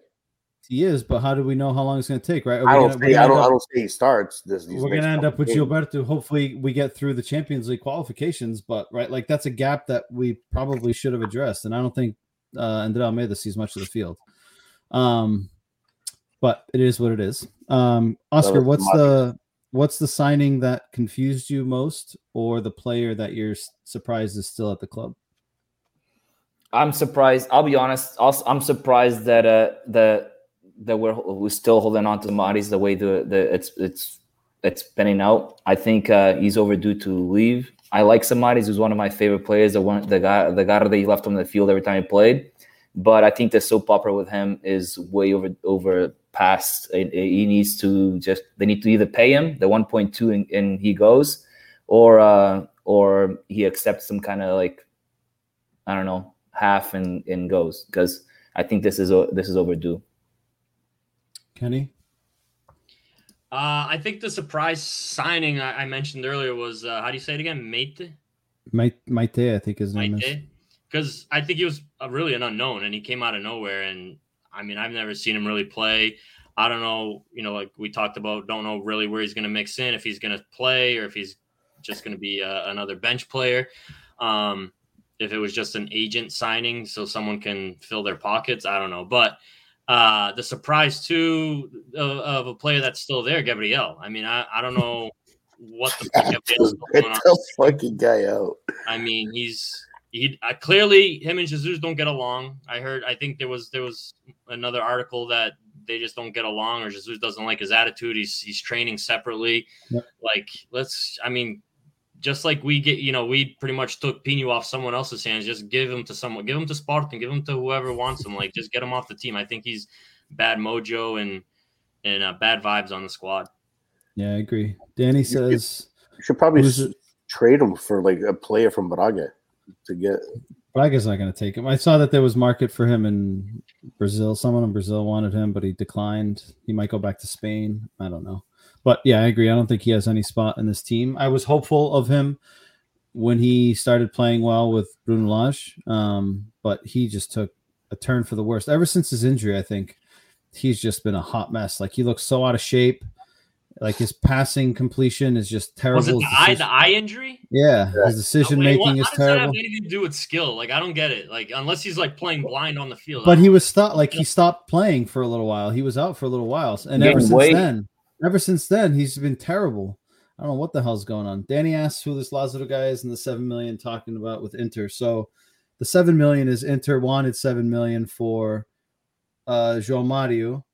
Speaker 3: He is, but how do we know how long it's going to take? Right?
Speaker 6: I
Speaker 3: we
Speaker 6: don't.
Speaker 3: gonna-
Speaker 6: Say,
Speaker 3: we're
Speaker 6: I
Speaker 3: gonna
Speaker 6: don't.
Speaker 3: end
Speaker 6: I
Speaker 3: up-
Speaker 6: don't say he starts. This. these
Speaker 3: we're gonna end up with
Speaker 6: games.
Speaker 3: Gilberto. Hopefully, we get through the Champions League qualifications. But right, like that's a gap that we probably should have addressed, and I don't think uh, Andre Almeida sees much of the field. Um, but it is what it is. Um, Oscar, what's the what's the signing that confused you most, or the player that you're surprised is still at the club?
Speaker 4: I'm surprised. I'll be honest. Also, I'm surprised that uh the that we're we're still holding on to Maris the way the the it's it's it's panning out. I think uh, he's overdue to leave. I like Samaris, who's one of my favorite players. The one the guy the guy that he left on the field every time he played. But I think the soap opera with him is way over over past. He needs to just they need to either pay him the 1.2 and, and he goes, or uh, or he accepts some kind of like I don't know half and and goes because I think this is this is overdue.
Speaker 3: Kenny.
Speaker 5: Uh, I think the surprise signing I, I mentioned earlier was uh, how do you say it again? Mate.
Speaker 3: Mate, Meïté, I think his name Meïté? is.
Speaker 5: Because I think he was really an unknown, and he came out of nowhere. And I mean, I've never seen him really play. I don't know, you know, like we talked about, don't know really where he's going to mix in, if he's going to play or if he's just going to be uh, another bench player. Um, if it was just an agent signing so someone can fill their pockets, I don't know. But uh, the surprise too of, of, a player that's still there, Gabriel. I mean, I, I don't know what the fuck Gabriel's
Speaker 6: going on. fucking guy out.
Speaker 5: I mean, he's he uh, clearly him and Jesus don't get along. I heard. I think there was there was another article that they just don't get along, or Jesus doesn't like his attitude. He's he's training separately. Yep. Like let's. I mean, just like we get, you know, we pretty much took Pinho off someone else's hands. Just give him to someone. Give him to Spartan. Give him to whoever wants him. Like just get him off the team. I think he's bad mojo and and uh, bad vibes on the squad.
Speaker 3: Yeah, I agree. Danny says
Speaker 6: you should probably trade him for like a player from Braga to get.
Speaker 3: Braga's not going to take him. I saw that there was market for him in Brazil. Someone in Brazil wanted him, but he declined. He might go back to Spain. I don't know. But yeah, I agree. I don't think he has any spot in this team. I was hopeful of him when he started playing well with Bruno Lage, um, but he just took a turn for the worst. Ever since his injury, I think he's just been a hot mess. Like he looks so out of shape. Like his passing completion is just terrible. Was
Speaker 5: it the eye, the eye injury?
Speaker 3: Yeah, his decision making is terrible. That have
Speaker 5: anything to do with skill? Like I don't get it. Like unless he's like playing blind on the field.
Speaker 3: But he was stopped. Like he stopped playing for a little while. He was out for a little while, and ever since weight. then, ever since then, he's been terrible. I don't know what the hell's going on. Danny asks who this Lazaro guy is and the seven million talking about with Inter. So the seven million is Inter wanted seven million for uh João Mario,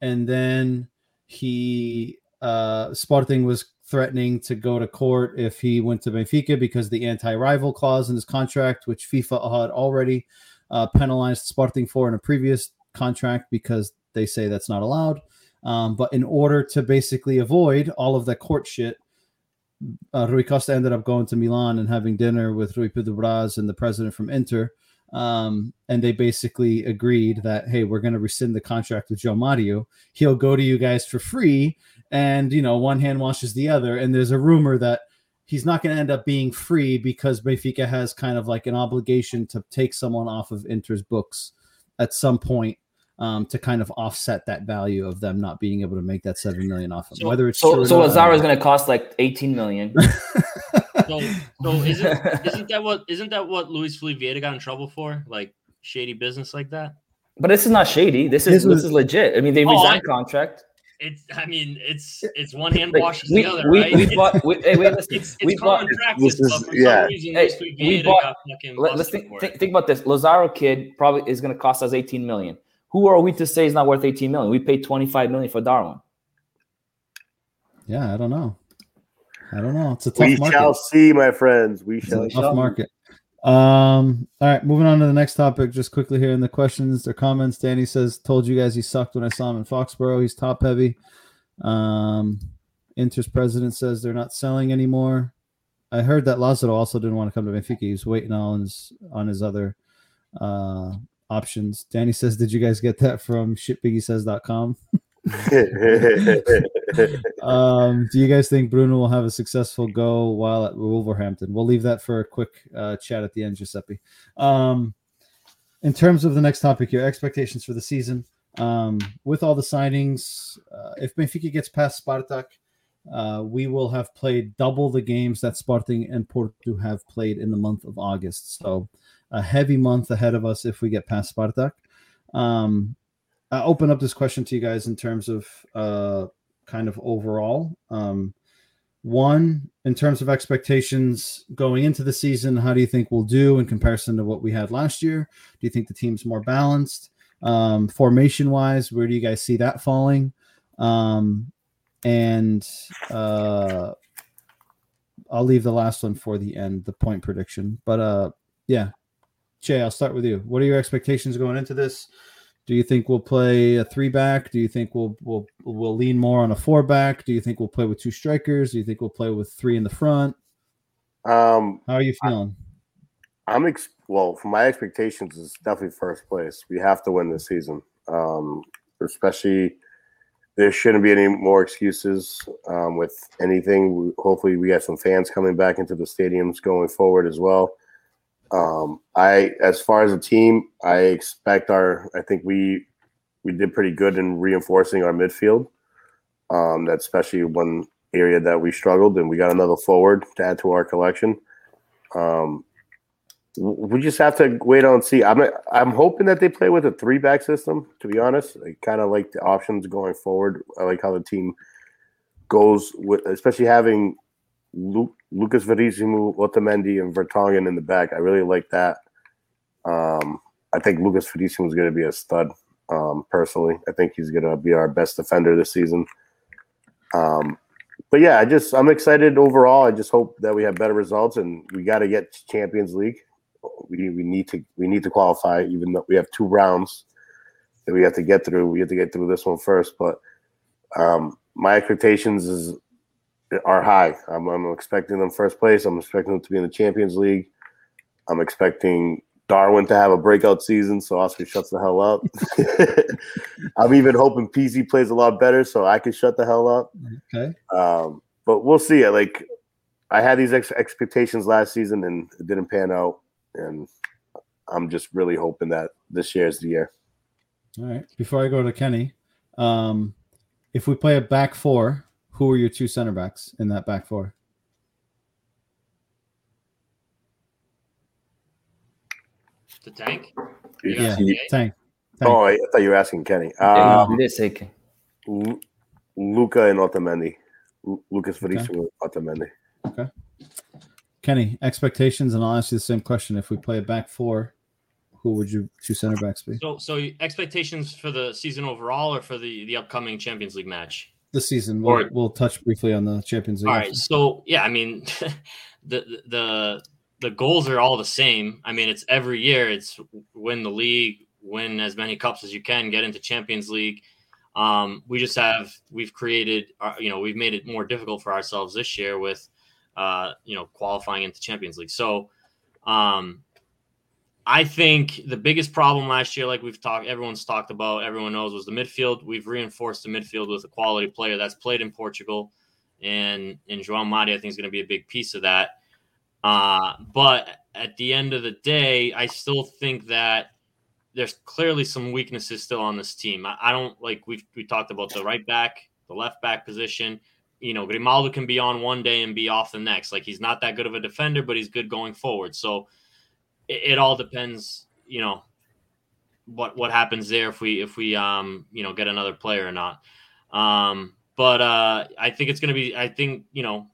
Speaker 3: and then he uh Sporting was threatening to go to court if he went to Benfica because the anti-rival clause in his contract, which FIFA had already uh, penalized Sporting for in a previous contract because they say that's not allowed. Um, but in order to basically avoid all of that court shit, uh, Rui Costa ended up going to Milan and having dinner with Rui Pedro Braz and the president from Inter. Um, and they basically agreed that, hey, we're going to rescind the contract with João Mario. He'll go to you guys for free. And, you know, one hand washes the other. And there's a rumor that he's not going to end up being free because Benfica has kind of like an obligation to take someone off of Inter's books at some point um, to kind of offset that value of them not being able to make that seven million off of
Speaker 4: so,
Speaker 3: whether it's
Speaker 4: so, so Lazaro is going to cost like 18 million.
Speaker 5: so, so isn't, isn't that what isn't that what Luis Filipe Vieira got in trouble for? Like shady business like that?
Speaker 4: But this is not shady. This is this, was, this is legit. I mean, they oh, resigned I, contract.
Speaker 5: It's. I mean, it's it's one hand washes we, the other, we, right?
Speaker 4: We bought. We, hey, wait, listen,
Speaker 5: it's, it's we common bought, practice. Is,
Speaker 6: yeah.
Speaker 4: Hey, we bought, let's think, think, think about this. Lazaro kid probably is going to cost us 18 million. Who are we to say he's not worth 18 million? We paid 25 million for Darwin.
Speaker 3: Yeah, I don't know. I don't know. It's a tough
Speaker 6: we
Speaker 3: market.
Speaker 6: shall see, my friends. We shall.
Speaker 3: It's a tough market. Um. All right, moving on to the next topic. Just quickly here in the questions or comments. Danny says, "Told you guys he sucked when I saw him in Foxborough. He's top heavy." Um, Inter's president says they're not selling anymore. I heard that Lazaro also didn't want to come to Benfica. He was waiting on his on his other uh, options. Danny says, Did you guys get that from shitbiggiesays.com? um, do you guys think Bruno will have a successful go while at Wolverhampton? We'll leave that for a quick uh, chat at the end, Giuseppe. Um, in terms of the next topic here, expectations for the season. Um, with all the signings, uh, if Benfica gets past Spartak, uh, we will have played double the games that Sporting and Porto have played in the month of August. So a heavy month ahead of us if we get past Spartak. Um, I open up this question to you guys in terms of uh, kind of overall. Um, one in terms of expectations going into the season how do you think we'll do in comparison to what we had last year? Do you think the team's more balanced? Um, formation wise where do you guys see that falling? Um, and uh, i'll leave the last one for the end the point prediction. But uh yeah jay i'll start with you what are your expectations going into this do you think we'll play a three back? Do you think we'll we'll we'll lean more on a four back? Do you think we'll play with two strikers? Do you think we'll play with three in the front?
Speaker 6: Um,
Speaker 3: How are you feeling?
Speaker 6: I, am ex- well. For my expectations, is definitely first place. We have to win this season. Um, especially, there shouldn't be any more excuses um, with anything. Hopefully, we get some fans coming back into the stadiums going forward as well. Um, I, as far as a team, I expect our. I think we we did pretty good in reinforcing our midfield. Um, that's especially one area that we struggled, and we got another forward to add to our collection. Um, we just have to wait on see. I'm I'm hoping that they play with a three back system. To be honest, I kind of like the options going forward. I like how the team goes with, especially having Luke, Lucas Verissimo, Otamendi, and Vertonghen in the back. I really like that. Um, I think Lucas Verissimo is going to be a stud. Um, personally, I think he's going to be our best defender this season. Um, but yeah, I just I'm excited overall. I just hope that we have better results, and we got to get Champions League. We we need to we need to qualify, even though we have two rounds that we have to get through. We have to get through this one first, but um, my expectations is are high. I'm, I'm expecting them first place. I'm expecting them to be in the Champions League. I'm expecting Darwin to have a breakout season, so Oscar shuts the hell up. I'm even hoping Pizzi plays a lot better, so I can shut the hell up.
Speaker 3: Okay.
Speaker 6: Um, but we'll see. Like I had these ex- expectations last season, and it didn't pan out. And I'm just really hoping that this year is the year.
Speaker 3: All right. Before I go to Kenny, um, if we play a back four, who are your two center backs in that back four?
Speaker 5: The tank.
Speaker 3: Yeah, tank. tank.
Speaker 6: Oh, I thought you were asking Kenny. Um, L- Luca and Otamendi. L- Lucas Verissimo okay. Otamendi.
Speaker 3: Okay. Kenny, expectations, and I'll ask you the same question. If we play a back four, who would your two center backs be?
Speaker 5: So, so expectations for the season overall, or for the the upcoming Champions League match?
Speaker 3: The season. We'll, or, we'll touch briefly on the Champions League.
Speaker 5: All right. So yeah, I mean, the the the goals are all the same. I mean, it's every year. It's win the league, win as many cups as you can, get into Champions League. Um, we just have we've created, our, uh, you know, we've made it more difficult for ourselves this year with, uh, you know, qualifying into Champions League. So, um, I think the biggest problem last year, like we've talked, everyone's talked about, everyone knows, was the midfield. We've reinforced the midfield with a quality player that's played in Portugal, and and João Mari, I think, is going to be a big piece of that. Uh, but at the end of the day, I still think that there's clearly some weaknesses still on this team. I, I don't like we've we talked about the right back, the left back position. You know, Grimaldo can be on one day and be off the next. Like he's not that good of a defender, but he's good going forward. So it, it all depends, you know, what what happens there if we if we um you know get another player or not. Um, but uh, I think it's to be. I think you know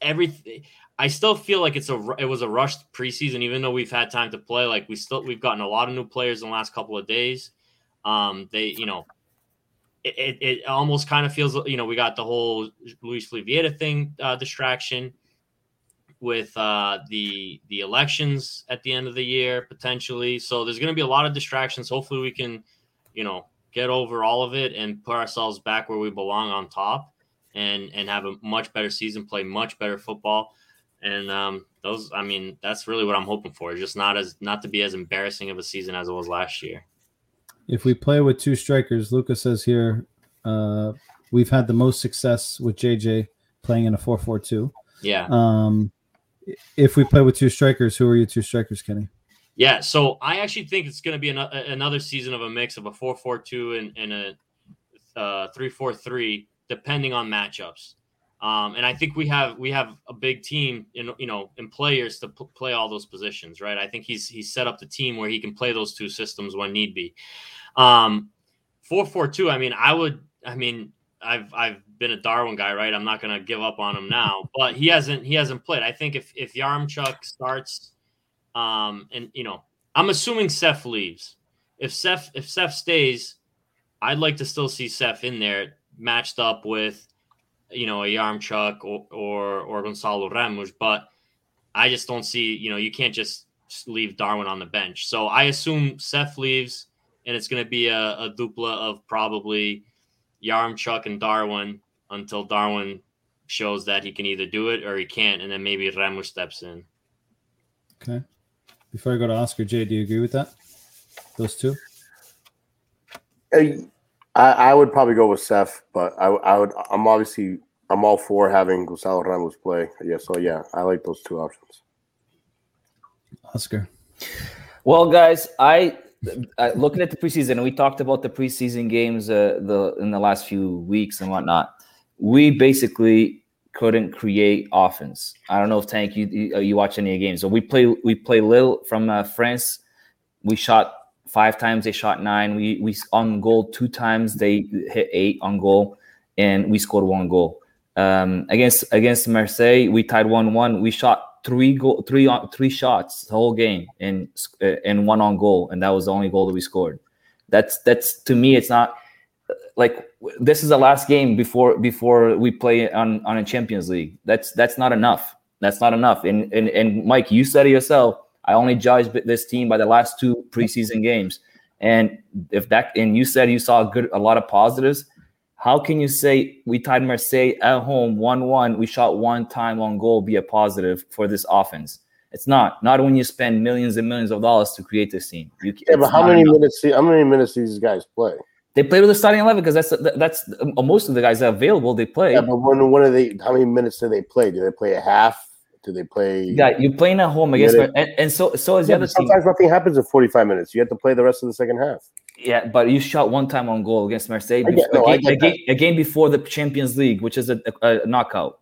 Speaker 5: everything. I still feel like it's a it was a rushed preseason, even though we've had time to play. Like we still we've gotten a lot of new players in the last couple of days. Um, they you know it, it, it almost kind of feels you know we got the whole Luis Filipe thing uh, distraction with uh, the the elections at the end of the year potentially. So there's going to be a lot of distractions. Hopefully, we can, you know, get over all of it and put ourselves back where we belong on top, and and have a much better season, play much better football. And um, those, I mean, that's really what I'm hoping for. Just not as not to be as embarrassing of a season as it was last year.
Speaker 3: If we play with two strikers, Lucas says here, uh, we've had the most success with JJ playing in a four-four-two.
Speaker 5: Yeah.
Speaker 3: Um, if we play with two strikers, who are your two strikers, Kenny?
Speaker 5: Yeah, so I actually think it's going to be an, another season of a mix of a 4 4 2 and, and a uh, 3 4 3, depending on matchups. Um, and I think we have we have a big team in you know in players to p- play all those positions, right? I think he's he's set up the team where he can play those two systems when need be. Um, four four two. I mean, I would. I mean, I've I've been a Darwin guy, right? I'm not gonna give up on him now, but he hasn't he hasn't played. I think if if Yaremchuk starts, um, and you know, I'm assuming Seth leaves. If Seth if Seth stays, I'd like to still see Seth in there matched up with, you know, a Yaremchuk or or, or Gonzalo Ramos, but I just don't see. You know, you can't just leave Darwin on the bench. So I assume Seth leaves, and it's to be a, a dupla of probably Yaremchuk and Darwin until Darwin shows that he can either do it or he can't, and then maybe Ramos steps in.
Speaker 3: Okay. Before I go to Oscar, Jay, do you agree with that? Those two?
Speaker 6: Uh, I, I would probably go with Seth, but I, I would. I'm obviously I'm all for having Gonzalo Ramos play. Yeah, so yeah, I like those two options.
Speaker 3: Oscar.
Speaker 4: Well, guys, I uh, looking at the preseason, we talked about the preseason games uh, the in the last few weeks and whatnot. We basically couldn't create offense. I don't know if Tank you you, uh, you watch any of the games. So we play we play Lille from uh, France. We shot five times. They shot nine. We we on goal two times. They hit eight on goal, and we scored one goal. Um, against against Marseille, we tied one one. We shot three goal, three uh, three shots the whole game, and uh, and one on goal, and that was the only goal that we scored. That's that's to me, it's not uh, like this is the last game before before we play on on a Champions League. That's that's not enough. That's not enough. And and and Mike, you said it yourself. I only judged this team by the last two preseason games. And if that and you said you saw a good a lot of positives, how can you say we tied Marseille at home 1 1? We shot one time on goal, be a positive for this offense? It's not. Not when you spend millions and millions of dollars to create this team.
Speaker 6: You, yeah, but how many enough. minutes? How many minutes these guys play?
Speaker 4: They play with the starting eleven because that's that's uh, most of the guys that are available. They play.
Speaker 6: Yeah, but when when are they? How many minutes do they play? Do they play a half? Do they play?
Speaker 4: Yeah, you're playing at home against, and, and so so is
Speaker 6: yeah,
Speaker 4: the other
Speaker 6: Sometimes
Speaker 4: team.
Speaker 6: nothing happens in 45 minutes. You have to play the rest of the second half.
Speaker 4: Yeah, but you shot one time on goal against Marseille get, no, a, game, a, game, before the Champions League, which is a, a, knockout.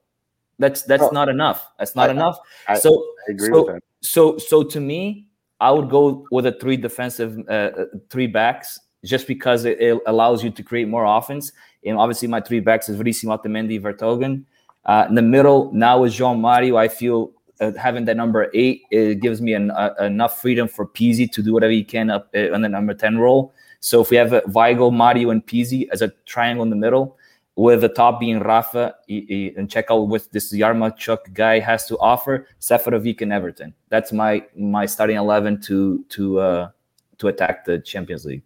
Speaker 4: That's that's oh, not enough. That's not I, enough. I, so I agree so, with that. So so to me, I would go with a three defensive, uh, uh, three backs, just because it, it, allows you to create more offense. And obviously, my three backs is Verissimo, Otamendi, Vertonghen. Uh, in the middle now is João Mario. I feel uh, having that number eight it gives me an, uh, enough freedom for Pizzi to do whatever he can up uh, on the number ten role. So if we have Weigl, Mario, and Pizzi as a triangle in the middle, with the top being Rafa and check out what this Yaremchuk guy has to offer, Seferovic and Everton. That's my my starting eleven to to uh, to attack the Champions League.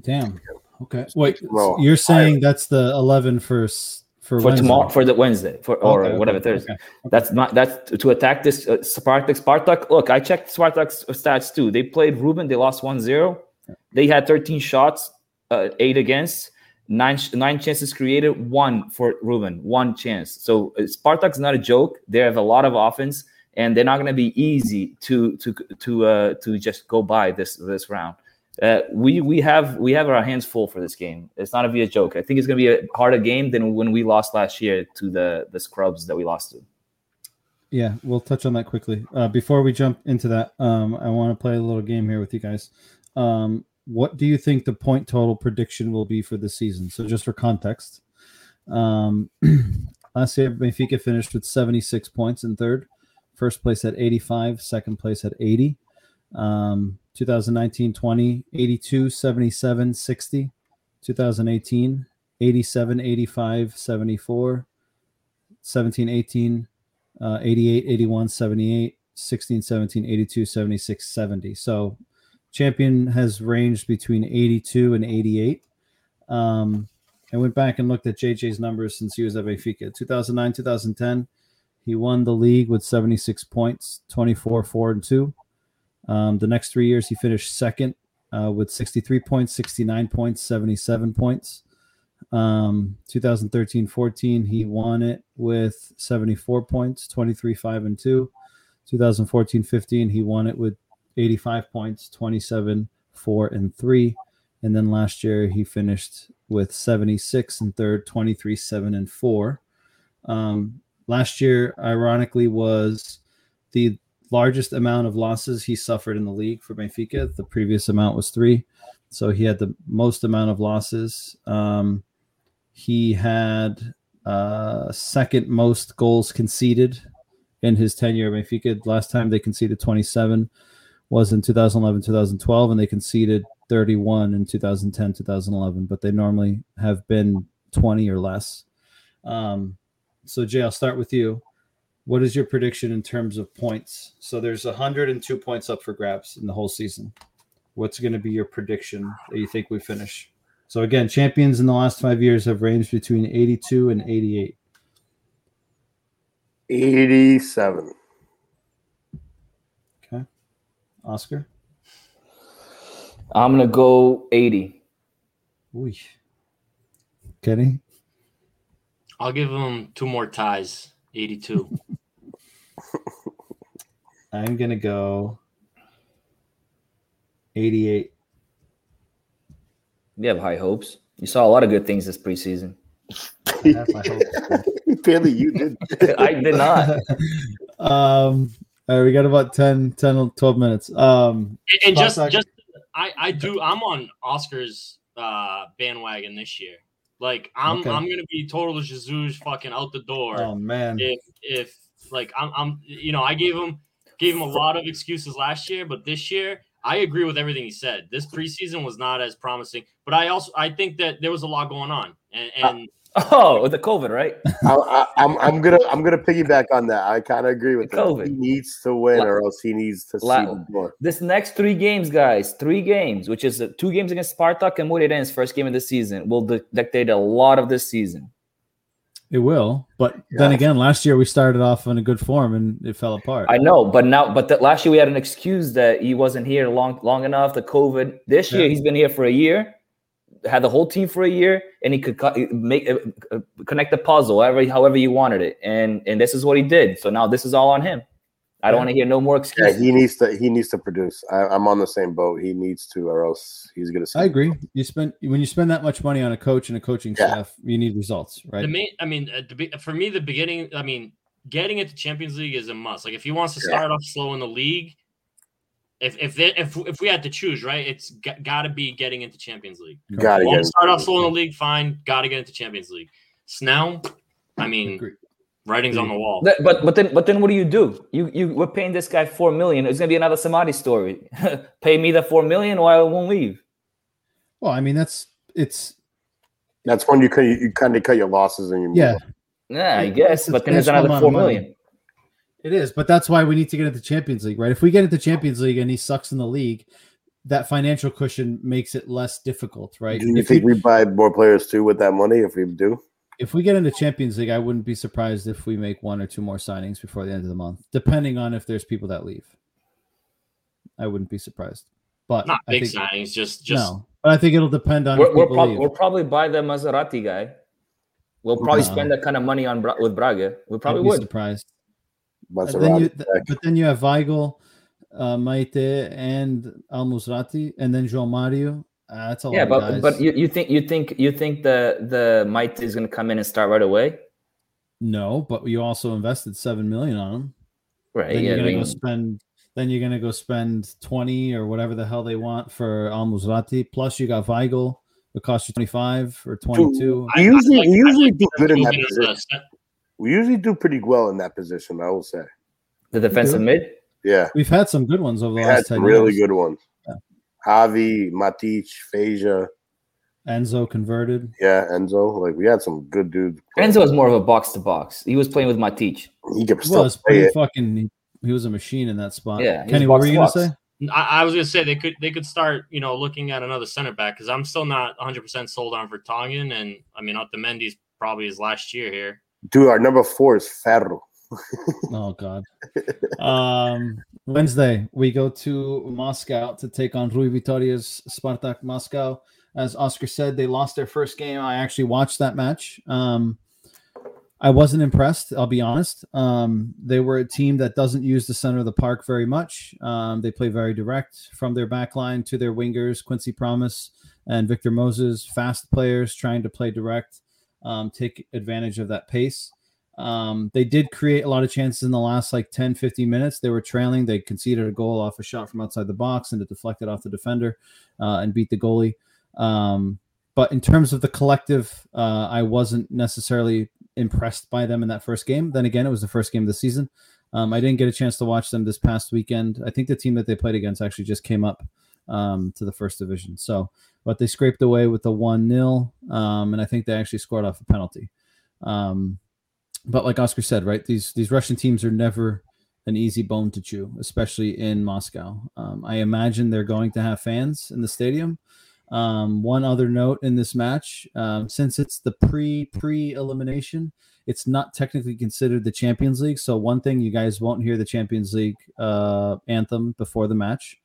Speaker 3: Damn. Okay. Wait, well, you're saying I, that's the eleven for for,
Speaker 4: for tomorrow for the Wednesday for or okay, whatever okay, Thursday. Okay, that's not that's to attack this uh, Spartak. Spartak. Look, I checked Spartak's stats too. They played Rubin. They lost 1-0. They had 13 shots, uh, eight against, nine nine chances created, one for Rubin, one chance. So uh, Spartak's not a joke. They have a lot of offense, and they're not going to be easy to to to uh, to just go by this this round. Uh, we we have we have our hands full for this game. It's not to be a joke. I think it's going to be a harder game than when we lost last year to the the scrubs that we lost to.
Speaker 3: Yeah, we'll touch on that quickly. Uh, before we jump into that, um, I want to play a little game here with you guys. Um, what do you think the point total prediction will be for the season? So, just for context, um, last year Benfica finished with 76 points in third, first place at 85, second place at 80. Um, 2019 20, 82, 77, 60. 2018, 87, 85, 74. 17, 18, uh, 88, 81, 78. 16, 17, 82, 76, 70. So champion has ranged between 82 and 88. Um, I went back and looked at JJ's numbers since he was at Benfica. 2009, 2010, he won the league with 76 points, 24, 4, and 2. Um, the next three years, he finished second uh, with 63 points, 69 points, 77 points. Um, 2013 14, he won it with 74 points, 23, 5, and 2. 2014 15, he won it with 85 points, 27, 4, and 3. And then last year he finished with 76 and third, 23, 7, and 4. Um, last year, ironically, was the largest amount of losses he suffered in the league for Benfica. The previous amount was three. So he had the most amount of losses. Um, He had uh, second most goals conceded in his tenure at Benfica. Last time they conceded 27 was in 2011, 2012, and they conceded 31 in 2010, 2011. But they normally have been 20 or less. Um, so Jay, I'll start with you. What is your prediction in terms of points? So there's 102 points up for grabs in the whole season. What's going to be your prediction that you think we finish? So again, champions in the last five years have ranged between 82 and 88.
Speaker 6: 87.
Speaker 3: Okay. Oscar?
Speaker 4: I'm gonna go 80.
Speaker 3: Ooh. Kenny?
Speaker 5: I'll give them two more ties. 82.
Speaker 3: I'm going to go 88.
Speaker 4: You have high hopes. You saw a lot of good things this preseason.
Speaker 3: I have my hopes.
Speaker 6: Apparently, you did.
Speaker 4: I did not.
Speaker 3: um, all right, we got about 10, 10, 12 minutes. Um,
Speaker 5: And- just just I I do I'm on Oscar's uh bandwagon this year. Like I'm
Speaker 3: Okay.
Speaker 5: I'm gonna be total Jesus fucking out the door
Speaker 3: oh, man.
Speaker 5: if if like I'm I'm you know I gave him gave him a lot of excuses last year, but this year I agree with everything he said. This preseason was not as promising, but I also I think that there was a lot going on, and and
Speaker 4: Oh, the COVID, right?
Speaker 6: I, I, I'm, I'm gonna I'm gonna piggyback on that. I kind of agree with that.
Speaker 4: COVID.
Speaker 6: He needs to win, or else he needs to see
Speaker 4: La-
Speaker 6: the door.
Speaker 4: This next three games, guys, three games, which is uh, two games against Spartak and Moreirense, first game of the season, will di- dictate a lot of this season.
Speaker 3: It will. But then again, last year we started off in a good form and it fell apart.
Speaker 4: I know, but now, but that last year we had an excuse that he wasn't here long long enough. The COVID. This year he's been here for a year, had the whole team for a year, and he could co- make uh, uh, connect the puzzle however however you wanted it, and and this is what he did. So now this is all on him. I don't
Speaker 3: Yeah.
Speaker 4: want to hear no more excuses.
Speaker 6: Yeah, he needs to he needs to produce. I, I'm on the same boat. He needs to, or else he's gonna. See
Speaker 3: I agree. You spend when you spend that much money on a coach and a coaching
Speaker 6: Yeah.
Speaker 3: staff, you need results, right?
Speaker 5: the main I mean uh, be- for me the beginning I mean getting into the Champions League is a must. Like if he wants to
Speaker 6: Yeah.
Speaker 5: start off slow in the league, if if they, if if we had to choose, right, it's got to be getting into Champions League.
Speaker 6: Gotta get
Speaker 5: start off slow in the league, fine. Got to get into Champions League. Snell, I mean,
Speaker 3: Agree.
Speaker 5: writing's on the wall.
Speaker 4: That- but but then but then what do you do? You you we're paying this guy four million. It's gonna be another Samaris story. Pay me the four million, or I won't leave.
Speaker 3: Well, I mean that's it's
Speaker 6: That's when you can you kind of cut your losses and you move
Speaker 3: yeah,
Speaker 6: on.
Speaker 4: Yeah, I guess.
Speaker 3: a
Speaker 4: But then there's another
Speaker 3: amount
Speaker 4: four
Speaker 3: of money.
Speaker 4: million.
Speaker 3: It is. But that's why we need to get into Champions League, right? If we get into Champions League and he sucks in the league, that financial cushion makes it less difficult, right?
Speaker 6: Do you
Speaker 3: If
Speaker 6: think
Speaker 3: we,
Speaker 6: we buy more players too with that money? If we do,
Speaker 3: if we get into Champions League, I wouldn't be surprised if we make one or two more signings before the end of the month, depending on if there's people that leave. I wouldn't be surprised. But
Speaker 5: Not
Speaker 3: I
Speaker 5: big
Speaker 3: think,
Speaker 5: signings, just just
Speaker 3: no, but I think it'll depend on
Speaker 4: We're,
Speaker 3: if
Speaker 4: we're prob-
Speaker 3: leave.
Speaker 4: We'll probably buy the Maserati guy. We'll probably
Speaker 3: No.
Speaker 4: spend that kind of money on Bra- with Braga. We probably
Speaker 3: I'd be
Speaker 4: would.
Speaker 3: surprised.
Speaker 6: Maserati,
Speaker 3: And then you, but then you have Weigl, uh, Meïté, and Al Musrati, and then João Mario. Uh, that's a
Speaker 4: Yeah,
Speaker 3: lot
Speaker 4: but
Speaker 3: guys.
Speaker 4: but you, you think you think you think the the Might is gonna come in and start right away?
Speaker 3: no, but you also invested seven million on him.
Speaker 4: Right.
Speaker 3: Then
Speaker 4: yeah.
Speaker 3: you're gonna
Speaker 4: mean,
Speaker 3: go spend. Then you're gonna go spend twenty or whatever the hell they want for Al Musrati. Plus, you got Weigl. It costs you twenty five or twenty two.
Speaker 6: we usually we usually do good in that position.
Speaker 5: The-
Speaker 6: We usually do pretty well in that position. I will say.
Speaker 4: the defensive mid.
Speaker 6: Yeah,
Speaker 3: We've had some good ones over the
Speaker 6: we had
Speaker 3: last ten
Speaker 6: some really
Speaker 3: years.
Speaker 6: good ones.
Speaker 3: Yeah.
Speaker 6: Javi, Matic, Fejsa,
Speaker 3: Enzo converted.
Speaker 6: yeah, Enzo. Like we had some good dudes.
Speaker 4: Enzo was more of a box to box. He was playing with Matic.
Speaker 6: He could still
Speaker 3: was
Speaker 6: play
Speaker 3: pretty
Speaker 6: it.
Speaker 3: fucking. He, he was a machine in that spot.
Speaker 4: Yeah,
Speaker 3: Kenny, what were you gonna say?
Speaker 5: I, I was gonna say they could they could start you know looking at another center back because I'm still not 100 percent sold on Vertonghen and I mean Otamendi's probably his last year here.
Speaker 6: Dude, our number four is Ferro.
Speaker 3: Oh God. um, Wednesday we go to Moscow to take on Rui Vitoria's Spartak Moscow. As Oscar said, they lost their first game. I actually watched that match. Um, I wasn't impressed. I'll be honest. Um, they were a team that doesn't use the center of the park very much. Um, they play very direct from their back line to their wingers, Quincy Promes and Victor Moses, fast players trying to play direct, um, take advantage of that pace. Um, they did create a lot of chances in the last like 10, 15 minutes. They were trailing. They conceded a goal off a shot from outside the box and it deflected off the defender uh, and beat the goalie. Um, but in terms of the collective, uh, I wasn't necessarily impressed by them in that first game. Then again, it was the first game of the season. Um, I didn't get a chance to watch them this past weekend. I think the team that they played against actually just came up um, to the first division. So, but they scraped away with a 1 0, um, and I think they actually scored off a penalty. Um, but like Oscar said, right, these these Russian teams are never an easy bone to chew, especially in Moscow. Um, I imagine they're going to have fans in the stadium. Um, one other note in this match, um, since it's the pre pre elimination, it's not technically considered the Champions League. So one thing you guys won't hear the Champions League uh, anthem before the match,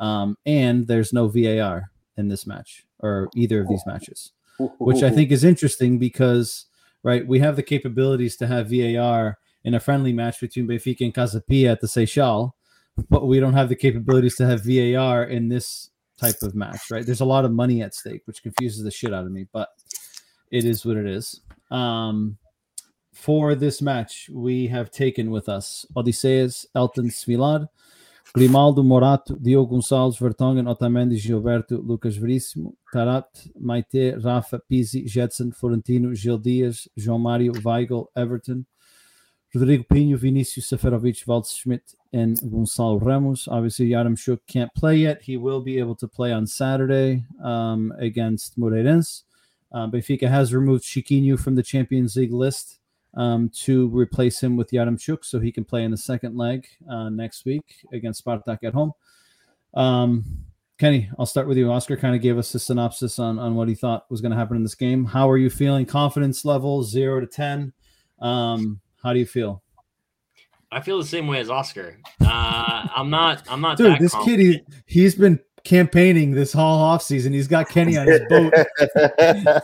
Speaker 3: um, and there's no VAR in this match or either of these matches, which I think is interesting because right we have the capabilities to have VAR in a friendly match between Benfica and Casa Pia at the Seychelles, but we don't have the capabilities to have VAR in this type of match, right? There's a lot of money at stake, which confuses the shit out of me, but it is what it is. Um, for this match, we have taken with us Odysseus, Helton Svilar, Grimaldo Morato, Diogo Gonçalves, Vertonghen, Otamendi, Gilberto, Lucas Veríssimo, Taarabt, Meïté, Rafa, Pizzi, Gedson, Florentino, Gil Dias, João Mário, Weigl, Everton, Rodrigo Pinho, Vinicius Seferovic, Waldschmidt, and Gonçalo Ramos. Obviously, Yaremchuk can't play yet. He will be able to play on Saturday um, against Moreirense. Uh, Benfica has removed Chiquinho from the Champions League list um, to replace him with Yaremchuk so he can play in the second leg uh, next week against Spartak at home. Um, Kenny, I'll start with you. Oscar kind of gave us a synopsis on, on what he thought was going to happen in this game. How are you feeling? Confidence level, zero to 10. Um, how do you feel?
Speaker 5: I feel the same way as Oscar. Uh, I'm not. I'm not.
Speaker 3: Dude, this confident. kid, he, he's been campaigning this whole off season. He's got Kenny on his boat.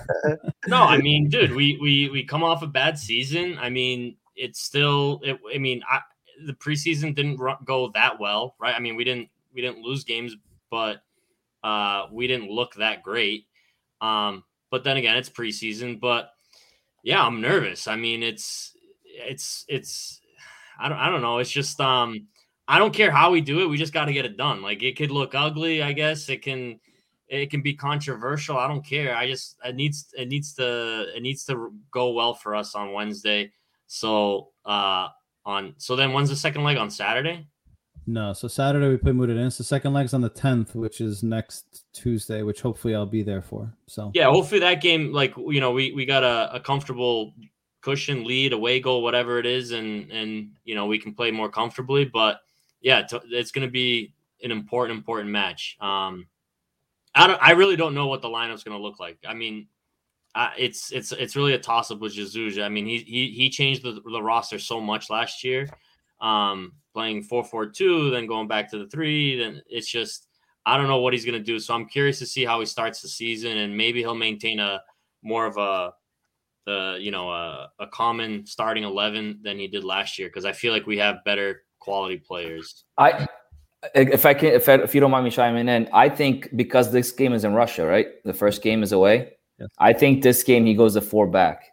Speaker 5: no, I mean, dude, we we we come off a bad season. I mean, it's still. It, I mean, I, the preseason didn't go that well, right? I mean, we didn't we didn't lose games, but uh, we didn't look that great. Um, but then again, it's preseason. But yeah, I'm nervous. I mean, it's it's it's I don't I don't know. It's just um I don't care how we do it. We just got to get it done. Like it could look ugly, I guess. It can it can be controversial. I don't care. I just it needs it needs to it needs to go well for us on Wednesday. So uh on so then when's the second leg on Saturday?
Speaker 3: No, so Saturday we play Moreirense. The second leg's on the tenth, which is next Tuesday, which hopefully I'll be there for. So
Speaker 5: yeah, hopefully that game, like you know, we we got a, a comfortable cushion, lead, away goal, whatever it is, and and you know we can play more comfortably. But yeah, it's going to be an important important match. Um, I don't, I really don't know what the lineup's going to look like. I mean, uh, it's it's it's really a toss up with Jesus. I mean, he he he changed the, the roster so much last year, um, playing four four two, then going back to the three. Then it's just I don't know what he's going to do. So I'm curious to see how he starts the season, and maybe he'll maintain a more of a the you know a, a common starting 11 than he did last year because I feel like we have better quality players.
Speaker 4: I if I can if, I, if you don't mind me chiming in, I think because this game is in Russia, right? The first game is away. Yes. I think this game he goes a four back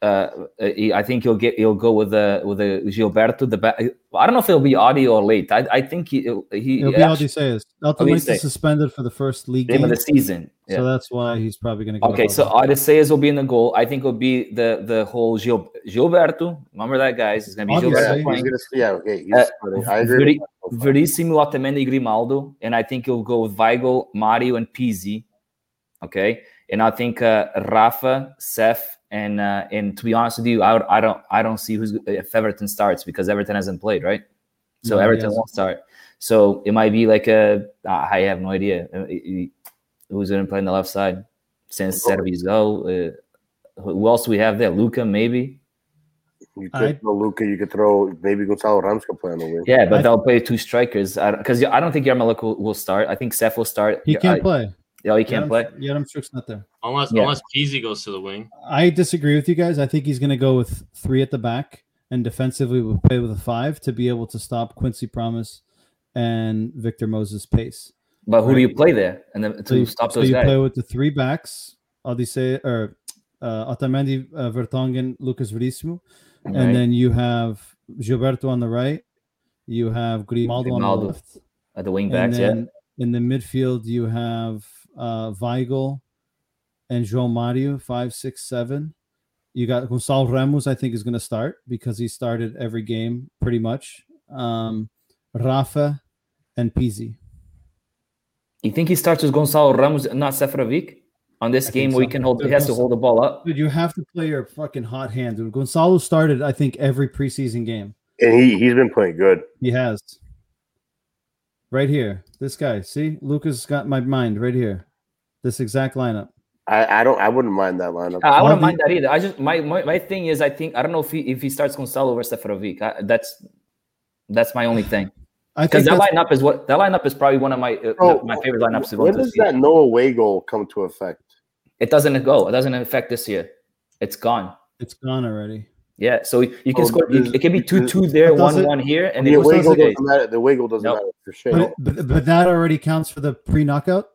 Speaker 4: uh, I think he'll get he'll go with the with the Gilberto. The back. I don't know if it'll be audio or late. I, I think he he
Speaker 3: it'll be Odysseus. Odysseus is suspended for the first league
Speaker 4: game, game. of the season,
Speaker 3: yeah. so that's why he's probably going to go.
Speaker 4: Okay, so Odysseus will be in the goal. I think it'll be the the whole Gil, Gilberto. Remember that guys? It's going to be Gilberto
Speaker 6: playing. yeah, okay. Uh, I agree.
Speaker 4: Verissimo, Otamendi, Grimaldo, and I think he'll go with Weigl, Mario, and Pizzi. Okay, and I think uh, Rafa, Seth and uh, and to be honest with you, I, I don't I don't see who's if Everton starts because Everton hasn't played right, so no, Everton won't start. So it might be like a I have no idea uh, who's going to play on the left side since Cervi's go. Uh, who else do we have there? Luca maybe.
Speaker 6: You could I, throw Luca. You could throw maybe Gonçalo Ramos could play on the wing.
Speaker 4: Yeah, but I, they'll play two strikers because I, I, don't think Yarmolenko will, will, start. I think Seth will start.
Speaker 3: He can't play.
Speaker 4: Yeah, he can't play.
Speaker 3: Yeah, I'm sure it's not there.
Speaker 5: Unless yeah. unless Pizzi goes to the wing.
Speaker 3: I disagree with you guys. I think he's going to go with three at the back, and defensively we'll play with a five to be able to stop Quincy Promes and Victor Moses pace.
Speaker 4: But who right? do you play there? And then to so you, stop those so
Speaker 3: you
Speaker 4: guys?
Speaker 3: play with the three backs, Odyssey or uh, Otamendi, uh, Vertonghen, Lucas Veríssimo, right. and then you have Gilberto on the right. You have Grimaldo, Grimaldo. on the left.
Speaker 4: At the wing backs, yeah.
Speaker 3: In the midfield, you have uh, Weigl, and João Mario five, six, seven. You got Gonçalo Ramos, I think, is going to start because he started every game pretty much. Um, Rafa and Pizzi.
Speaker 4: You think he starts with Gonçalo Ramos, not Seferovic, on this
Speaker 3: I
Speaker 4: game
Speaker 3: think
Speaker 4: where
Speaker 3: so.
Speaker 4: he can hold, he has to hold the ball up?
Speaker 3: Dude, you have to play your fucking hot hand, dude. Gonçalo started, I think, every preseason game.
Speaker 6: And he he's been playing good.
Speaker 3: He has. Right here. This guy. See? Lucas got my mind right here. This exact lineup.
Speaker 6: I, I don't I wouldn't mind that lineup.
Speaker 4: I, I wouldn't mind that either. I just my, my my thing is I think I don't know if he if he starts Gonçalo over Seferovic. I, that's that's my only thing because that lineup is what that lineup is probably one of my uh,
Speaker 6: Bro,
Speaker 4: my favorite lineups to go
Speaker 6: when does
Speaker 4: see.
Speaker 6: that no away goal come to effect?
Speaker 4: It doesn't go. It doesn't affect this year. It's gone.
Speaker 3: it's gone already.
Speaker 4: Yeah, so you you can
Speaker 6: Oh,
Speaker 4: score.
Speaker 6: does-
Speaker 4: It can be two two there, one
Speaker 3: it-
Speaker 4: one here, and
Speaker 6: the
Speaker 4: then
Speaker 6: away
Speaker 4: goes
Speaker 6: goal
Speaker 4: to
Speaker 6: doesn't matter. The away goal doesn't
Speaker 4: Nope.
Speaker 6: matter for sure.
Speaker 3: it- but, but that already counts for the pre knockout?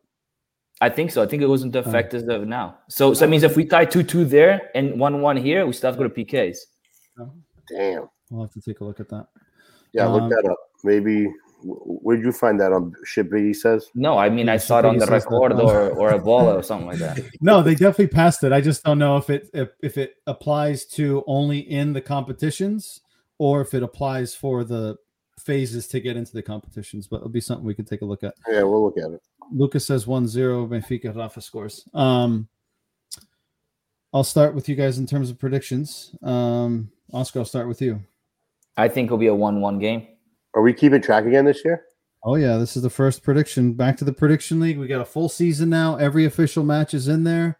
Speaker 4: I think so. I think it goes into effect as of now. So so that means if we tie two two there and one one here, we still have to go to PKs.
Speaker 6: Damn.
Speaker 3: We'll have to take a look at that.
Speaker 6: Yeah,
Speaker 3: Um,
Speaker 6: look that up. Maybe where'd you find that on shit Biggie says?
Speaker 4: No, I mean I saw it on the
Speaker 3: Biggie says that
Speaker 4: record or or A Bola or something like that.
Speaker 3: No, they definitely passed it. I just don't know if it if, if it applies to only in the competitions or if it applies for the phases to get into the competitions. But it'll be something we can take a look at.
Speaker 6: Yeah, we'll look at it.
Speaker 3: Lucas says 1-0 Benfica Rafa scores. Um I'll start with you guys in terms of predictions. Um Oscar, I'll start with you.
Speaker 4: I think it'll be a one one game.
Speaker 6: Are we keeping track again this year?
Speaker 3: Oh yeah, this is the first prediction. Back to the prediction league. We got a full season now. Every official match is in there.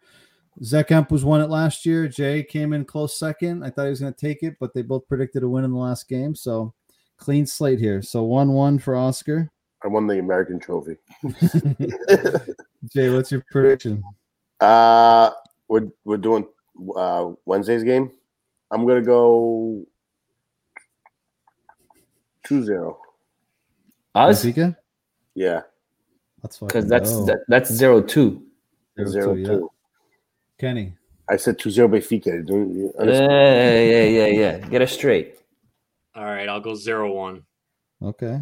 Speaker 3: Zekamp was won it last year. Jay came in close second. I thought he was going to take it, but they both predicted a win in the last game. So clean slate here. So one one for Oscar.
Speaker 6: I won the American trophy.
Speaker 3: Jay, what's your prediction?
Speaker 6: Uh we're we're doing uh Wednesday's game. I'm gonna go 2-0.
Speaker 4: Us
Speaker 3: Benfica?
Speaker 6: Yeah.
Speaker 3: That's
Speaker 4: because that's that, that's zero two.
Speaker 3: Zero
Speaker 6: Zero
Speaker 3: two, yeah.
Speaker 6: two.
Speaker 3: Kenny.
Speaker 6: I said 2-0 Benfica. Do you
Speaker 4: Yeah, yeah, yeah, yeah. Get it straight.
Speaker 5: All right, I'll go zero one.
Speaker 3: Okay.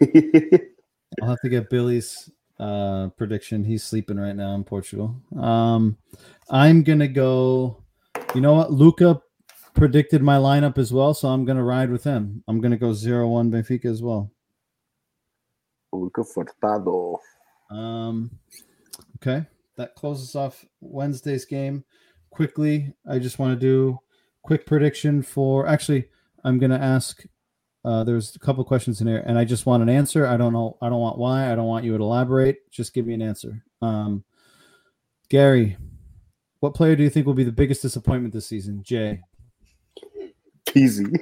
Speaker 3: I'll have to get Billy's uh prediction. He's sleeping right now in Portugal. Um I'm gonna go. You know what? Luca predicted my lineup as well, so I'm gonna ride with him. I'm gonna go zero one Benfica as well.
Speaker 6: Luca Furtado.
Speaker 3: Um okay. That closes off Wednesday's game. Quickly, I just want to do quick prediction for actually I'm gonna ask uh, there's a couple questions in here, and I just want an answer. I don't know. I don't want why. I don't want you to elaborate. Just give me an answer. Um, Gary, what player do you think will be the biggest disappointment this season? Jay.
Speaker 6: Easy.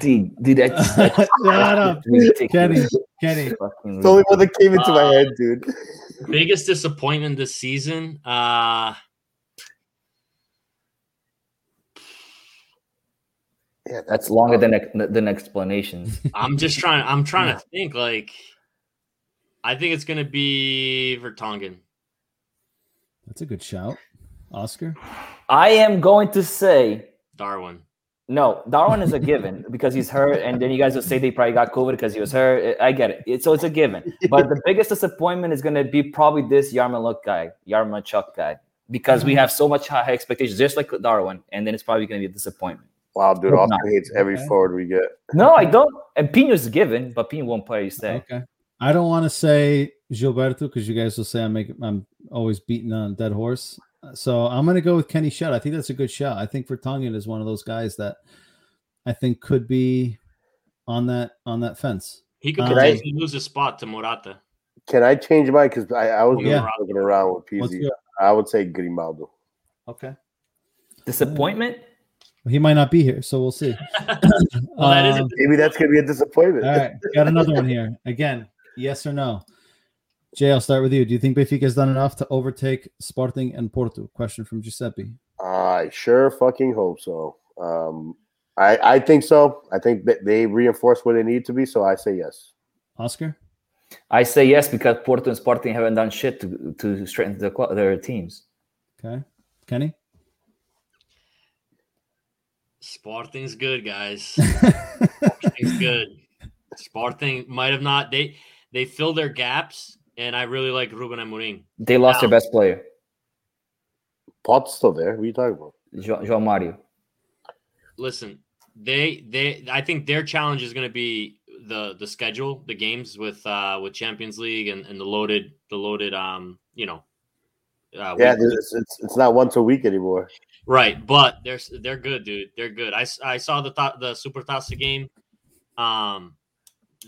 Speaker 4: Dude, dude, that's, that's
Speaker 3: Shut up. Kenny. Kenny.
Speaker 4: Fucking
Speaker 6: It's the only one that came into my head, dude.
Speaker 5: Biggest disappointment this season. Uh
Speaker 6: Yeah,
Speaker 4: That's longer than than explanations.
Speaker 5: I'm just trying. I'm trying to think. Like, I think it's gonna be Vertonghen.
Speaker 3: That's a good shout. Oscar.
Speaker 4: I am going to say
Speaker 5: Darwin.
Speaker 4: no. Darwin is a given because he's hurt, and then you guys will say they probably got COVID because he was hurt. I get it. It- So it's a given. But the biggest disappointment is going to be probably this Yarmouk guy, Yarmouk guy, because we have so much high expectations, just like Darwin, and then it's probably going to be a disappointment.
Speaker 6: Wow, dude.
Speaker 4: Hope
Speaker 6: Oscar
Speaker 4: not.
Speaker 6: hates every
Speaker 3: Okay.
Speaker 6: forward we get.
Speaker 4: No, I don't. And Pinho's a given, but Pino won't play. You stay.
Speaker 3: Okay. I don't want to say Gilberto because you guys will say I'm making I'm always beating on dead horse. So I'm gonna go with Kenny Shutt. I think that's a good shot. I think Vertonghen is one of those guys that I think could be on that on that fence.
Speaker 5: He could
Speaker 3: Um,
Speaker 5: potentially lose his spot to Morato.
Speaker 6: Can I change mine? Because I, I was
Speaker 3: Yeah.
Speaker 6: looking around with
Speaker 3: What's
Speaker 6: PZ. I would say Grimaldo.
Speaker 3: okay.
Speaker 4: Disappointment?
Speaker 3: He might not be here, so we'll see.
Speaker 5: Well, that is a
Speaker 3: Um,
Speaker 6: Maybe that's gonna be a disappointment.
Speaker 3: all right, got another one here. Again, yes or no? Jay, I'll start with you. Do you think Benfica has done enough to overtake Sporting and Porto? Question from Giuseppe.
Speaker 6: I sure fucking hope so. Um, I I think so. I think that they reinforce where they need to be. So I say yes.
Speaker 3: Oscar?
Speaker 4: I say yes because Porto and Sporting haven't done shit to, to strengthen the, their teams.
Speaker 3: Okay. Kenny?
Speaker 5: Sporting's good, guys. Sporting's good. Sporting might have not they they fill their gaps and I really like Ruben Amorim.
Speaker 4: They lost
Speaker 5: Now-
Speaker 4: their best player,
Speaker 6: Pote's still there. What are you talking about?
Speaker 4: Jo- João Mario.
Speaker 5: Listen, they they I think their challenge is going to be the the schedule, the games with uh with Champions League and, and the loaded the loaded um you know. Uh,
Speaker 6: Yeah, it's, it's it's not once a week anymore.
Speaker 5: Right, but they're they're good, dude. They're good. I, I saw the th- the Super Taça game. Um,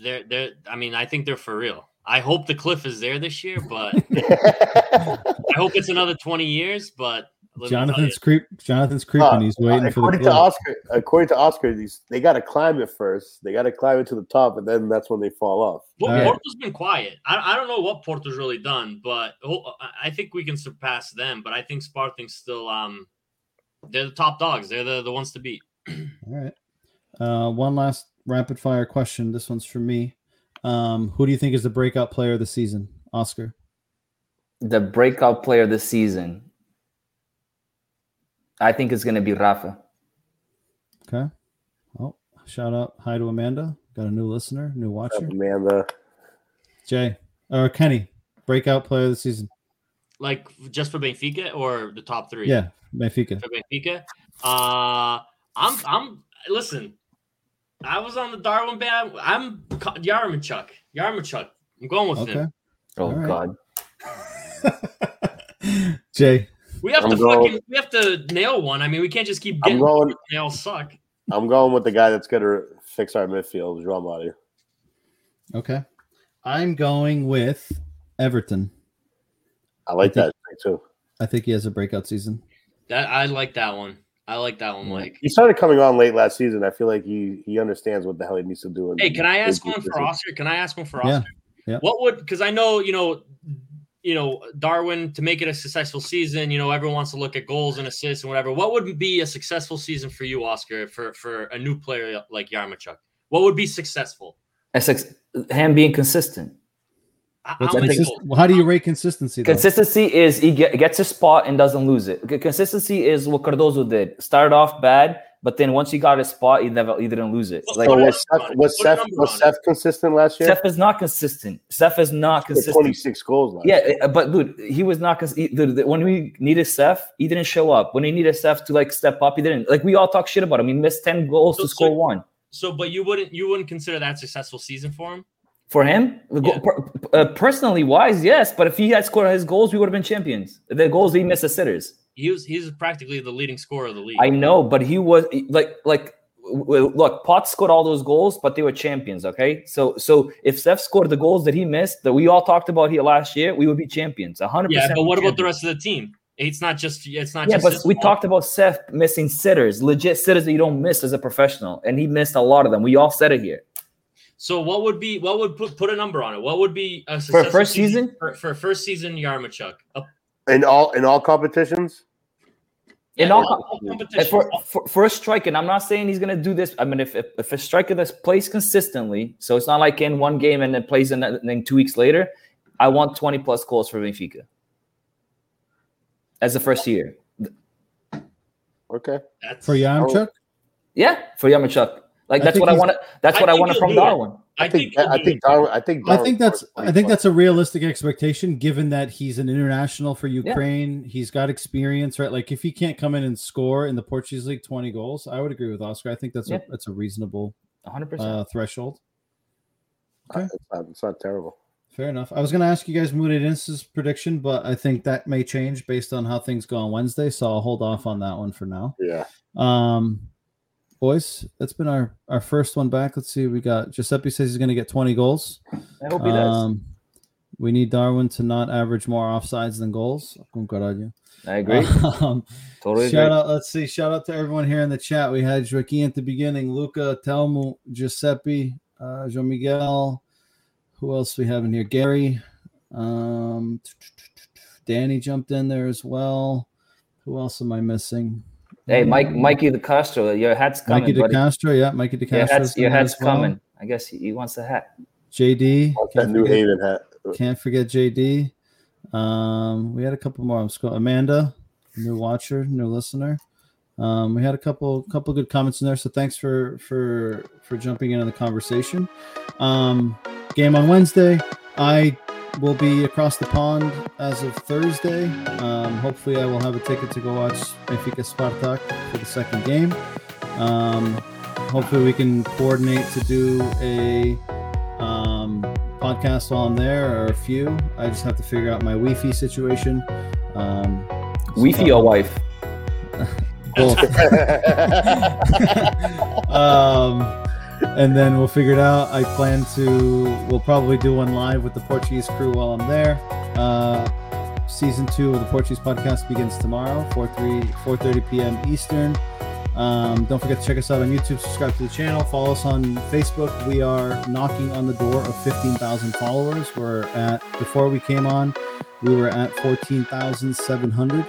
Speaker 5: they're they're. I mean, I think they're for real. I hope the cliff is there this year, but I hope it's another twenty years. But let me tell
Speaker 3: Jonathan's creep. Jonathan's creeping.
Speaker 6: Uh,
Speaker 3: He's waiting for the
Speaker 6: according to. Oscar, according to Oscar, these they got to climb it first. They got to climb it to the top, and then that's when they fall off.
Speaker 5: you,
Speaker 3: All right.
Speaker 5: Porto's been quiet. I, I don't know what Porto's really done, but ho- I- I think we can surpass them. But I think Spartan's still um, they're the top dogs. They're the the ones to beat.
Speaker 3: All right. Uh, one last rapid fire question. This one's for me. Um, who do you think is the breakout player of the season? Oscar.
Speaker 4: The breakout player of the season, I think it's going to be Rafa.
Speaker 3: Okay. Oh, shout out. Hi to Amanda. Got a new listener, new watcher.
Speaker 6: Amanda,
Speaker 3: Jay or Kenny. Breakout player of the season.
Speaker 5: Like just for Benfica or the top three?
Speaker 3: Yeah, Benfica.
Speaker 5: for Benfica. Uh, I'm I'm listen. I was on the Darwin band. I'm Yaremchuk. Yaremchuk. I'm going with
Speaker 3: Okay.
Speaker 5: him.
Speaker 4: Oh
Speaker 3: All right.
Speaker 4: God,
Speaker 3: Jay.
Speaker 5: We have
Speaker 6: I'm
Speaker 5: to
Speaker 6: going-
Speaker 5: fucking we have to nail one. I mean, we can't just keep
Speaker 6: I'm
Speaker 5: getting
Speaker 6: going.
Speaker 5: they all suck.
Speaker 6: I'm going with the guy that's gonna fix our midfield, João Mario.
Speaker 3: Okay. I'm going with Everton.
Speaker 6: I like
Speaker 3: I
Speaker 6: that too.
Speaker 3: I think he has a breakout season.
Speaker 5: That I like that one. I like that one, Mike.
Speaker 6: He started coming on late last season. I feel like he he understands what the hell he needs to do. in
Speaker 5: Hey, can I ask one for. Oscar? Can I ask one for Oscar?
Speaker 3: yeah.
Speaker 5: What would because I know you know you know Darwin to make it a successful season. You know everyone wants to look at goals and assists and whatever. What would be a successful season for you, Oscar, for for a new player like Yaremchuk? What would be successful?
Speaker 4: it's like him being consistent.
Speaker 5: How
Speaker 3: What's
Speaker 5: many
Speaker 3: consist-
Speaker 5: goals?
Speaker 3: how do you rate consistency? Though?
Speaker 4: Consistency is he get, gets a spot and doesn't lose it. Consistency is what Cardozo did. Started off bad, but then once he got a spot, he never he didn't lose it. Like
Speaker 6: So
Speaker 5: Put a
Speaker 6: was Seth was Seth was. Seth consistent last year?
Speaker 4: Seth is not consistent. Seth is not consistent.
Speaker 6: 26 goals last
Speaker 4: Yeah,
Speaker 6: year.
Speaker 4: uh, but dude, he was not cons- he- dude, the- when we needed Seth, he didn't show up. When he needed Seth to like step up, he didn't. Like we all talk shit about him. He missed ten goals
Speaker 5: So-
Speaker 4: to score
Speaker 5: so-
Speaker 4: one.
Speaker 5: So, but you wouldn't you wouldn't consider that a successful season for him?
Speaker 4: For him,
Speaker 5: Yeah.
Speaker 4: per- uh, personally wise, yes. But if he had scored his goals, we would have been champions. The goals he missed the sitters.
Speaker 5: He was he's practically the leading scorer of the league.
Speaker 4: I know, but he was like like look, Potts scored all those goals, but they were champions. Okay, so so if Seth scored the goals that he missed that we all talked about here last year, we would be champions. hundred
Speaker 5: yeah,
Speaker 4: percent.
Speaker 5: but what about the rest of the team? It's not just it's not
Speaker 4: Yeah,
Speaker 5: just
Speaker 4: but we
Speaker 5: fault.
Speaker 4: talked about Seth missing sitters, legit sitters that you don't miss as a professional, and he missed a lot of them. We all said it here.
Speaker 5: So what would be what would put put a number on it? What would be a successful
Speaker 4: first season?
Speaker 5: for, for first season Yaremchuk? A,
Speaker 6: In all in all competitions?
Speaker 4: In
Speaker 5: yeah,
Speaker 4: all-
Speaker 5: all competitions.
Speaker 4: for, for for a striker, and I'm not saying he's gonna do this. I mean, if if, if a striker that's plays consistently, so it's not like in one game and then plays in and then two weeks later, I want 20 plus goals for Benfica as the first year.
Speaker 6: Okay.
Speaker 5: That's
Speaker 3: For Yaremchuk?
Speaker 4: Yeah, for Yaremchuk. Like that's
Speaker 3: think
Speaker 4: what I
Speaker 3: want.
Speaker 4: wanted. That's
Speaker 5: I
Speaker 4: what I
Speaker 5: think
Speaker 4: wanted from. Darwin.
Speaker 5: I,
Speaker 6: I think I think. Darwin I think
Speaker 3: I think that's I think that's a realistic expectation given that he's an international for
Speaker 4: Yeah.
Speaker 3: Ukraine. He's got experience, right? Like if he can't come in and score in the Portuguese league 20 goals, I would agree with Oscar. I think that's
Speaker 4: Yeah.
Speaker 3: a that's a reasonable
Speaker 4: 100. percent
Speaker 3: uh, threshold.
Speaker 6: It's not, it's not terrible.
Speaker 3: Fair enough. I was going to ask you guys Moodin's prediction, but I think that may change based on how things go on Wednesday. So I'll hold off on that one for now.
Speaker 6: Yeah.
Speaker 3: Um, boys, that's been our our first one back. Let's see. We got Giuseppe says he's going to get 20 goals.
Speaker 4: I hope he does.
Speaker 3: Um, we need Darwin to not average more offsides than goals.
Speaker 4: I agree.
Speaker 3: Um,
Speaker 4: totally agree.
Speaker 3: shout out. Let's see. Shout out to everyone here in the chat. We had Joaquin at the beginning, Luca, Telmo, Giuseppe, uh, João Miguel. Who else we have in here? Gary. Um, Danny jumped in there as well. Who else am I missing?
Speaker 4: Hey, Mike, Mikey the Castro, your hat's coming,
Speaker 3: Mikey
Speaker 4: buddy.
Speaker 3: DeCastro. Yeah, Mikey
Speaker 4: Your
Speaker 3: DeCastro.
Speaker 4: hat's, your hat's coming. I guess he, he wants a hat.
Speaker 3: JD.
Speaker 6: That
Speaker 3: Can't
Speaker 6: New
Speaker 3: forget-
Speaker 6: Haven hat?
Speaker 3: Can't forget JD. Um, we had a couple more. I'm scrolling. Amanda, new watcher, new listener. Um, we had a couple couple good comments in there, so thanks for for for jumping in on the conversation. Um, game on Wednesday. I will be across the pond as of Thursday. Um, hopefully, I will have a ticket to go watch Benfica Spartak for the second game. Um, hopefully, we can coordinate to do a um, podcast while I'm there or a few. I just have to figure out my Wi-Fi situation. Um,
Speaker 4: Wi-Fi or wife?
Speaker 3: both. um, and then we'll figure it out. I plan to. We'll probably do one live with the Portuguese crew while I'm there. Uh, season two of the Portuguese podcast begins tomorrow, 4 3 4:30 p.m. Eastern. Um, don't forget to check us out on YouTube. Subscribe to the channel. Follow us on Facebook. We are knocking on the door of 15,000 followers. We're at before we came on, we were at 14,700.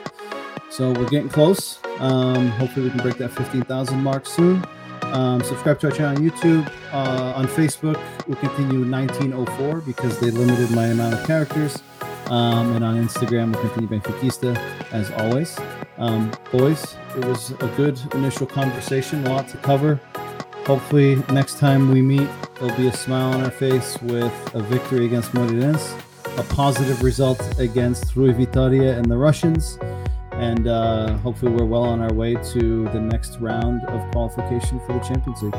Speaker 3: So we're getting close. Um, hopefully, we can break that 15,000 mark soon. Um, subscribe to our channel on YouTube. Uh, on Facebook, we'll continue 1904 because they limited my amount of characters. Um, and on Instagram, we'll continue Benfiquista as always. Um, boys, it was a good initial conversation, a lot to cover. Hopefully, next time we meet, there'll be a smile on our face with a victory against Moreirense, a positive result against Rui Vitoria and the Russians, and uh, hopefully we're well on our way to the next round of qualification for the Champions League.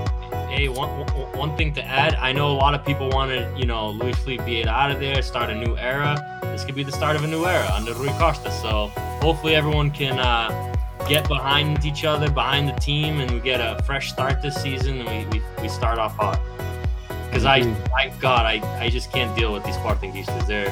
Speaker 5: Hey, one, one- one thing to add. I know a lot of people wanted, you know, Luis Filipe out of there, start a new era. This could be the start of a new era under Rui Costa. So hopefully everyone can uh, get behind each other, behind the team, and we get a fresh start this season, and we, we, we start off hot. Because I. I, God, I, I just can't deal with these Sportingistas. They're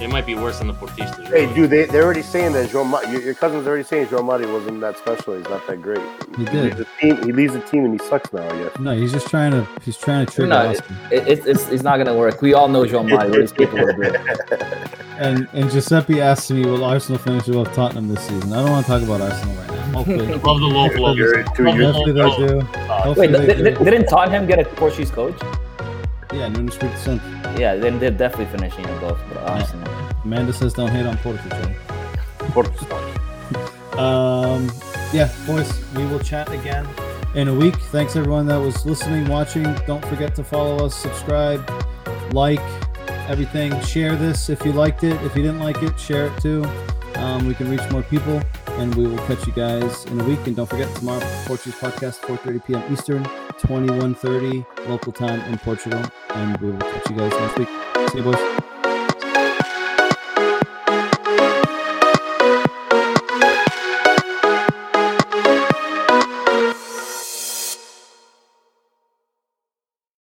Speaker 5: they might be worse than the Portistas.
Speaker 6: Hey,
Speaker 5: really.
Speaker 6: dude, they, they're already saying that Joe Ma- your, your cousin's already saying Joe Mari wasn't that special. He's not that great.
Speaker 3: He
Speaker 6: leaves
Speaker 3: did.
Speaker 6: the team. He leaves the team and he sucks now. I guess.
Speaker 3: No, he's just trying to he's trying to trigger
Speaker 4: No,
Speaker 3: us.
Speaker 4: It, it, it's, it's not going to work. We all know João Mário, what he's capable of doing.
Speaker 3: And and Giuseppe asked me, will Arsenal finish above Tottenham this season? I don't want to talk about Arsenal right now. Hopefully,
Speaker 5: Love the low blow.
Speaker 6: You're too
Speaker 5: Love the
Speaker 6: used-
Speaker 3: hopefully they do. Hopefully
Speaker 4: Wait,
Speaker 3: they
Speaker 4: th-
Speaker 3: do.
Speaker 4: th- didn't Tottenham get a Portuguese coach?
Speaker 3: Yeah, Nuno Espírito Santo.
Speaker 4: Yeah, then they're definitely finishing above Arsenal.
Speaker 3: Amanda says don't hate on Portugal.
Speaker 6: Portugal.
Speaker 3: Um, yeah, boys, we will chat again in a week. Thanks everyone that was listening, watching. Don't forget to follow us, subscribe, like everything. Share this if you liked it. If you didn't like it, share it too. Um, we can reach more people, and we will catch you guys in a week. And don't forget tomorrow, Portuguese podcast, 4:30 p.m. Eastern, 21:30 local time in Portugal, and we will catch you guys next week. See you, boys.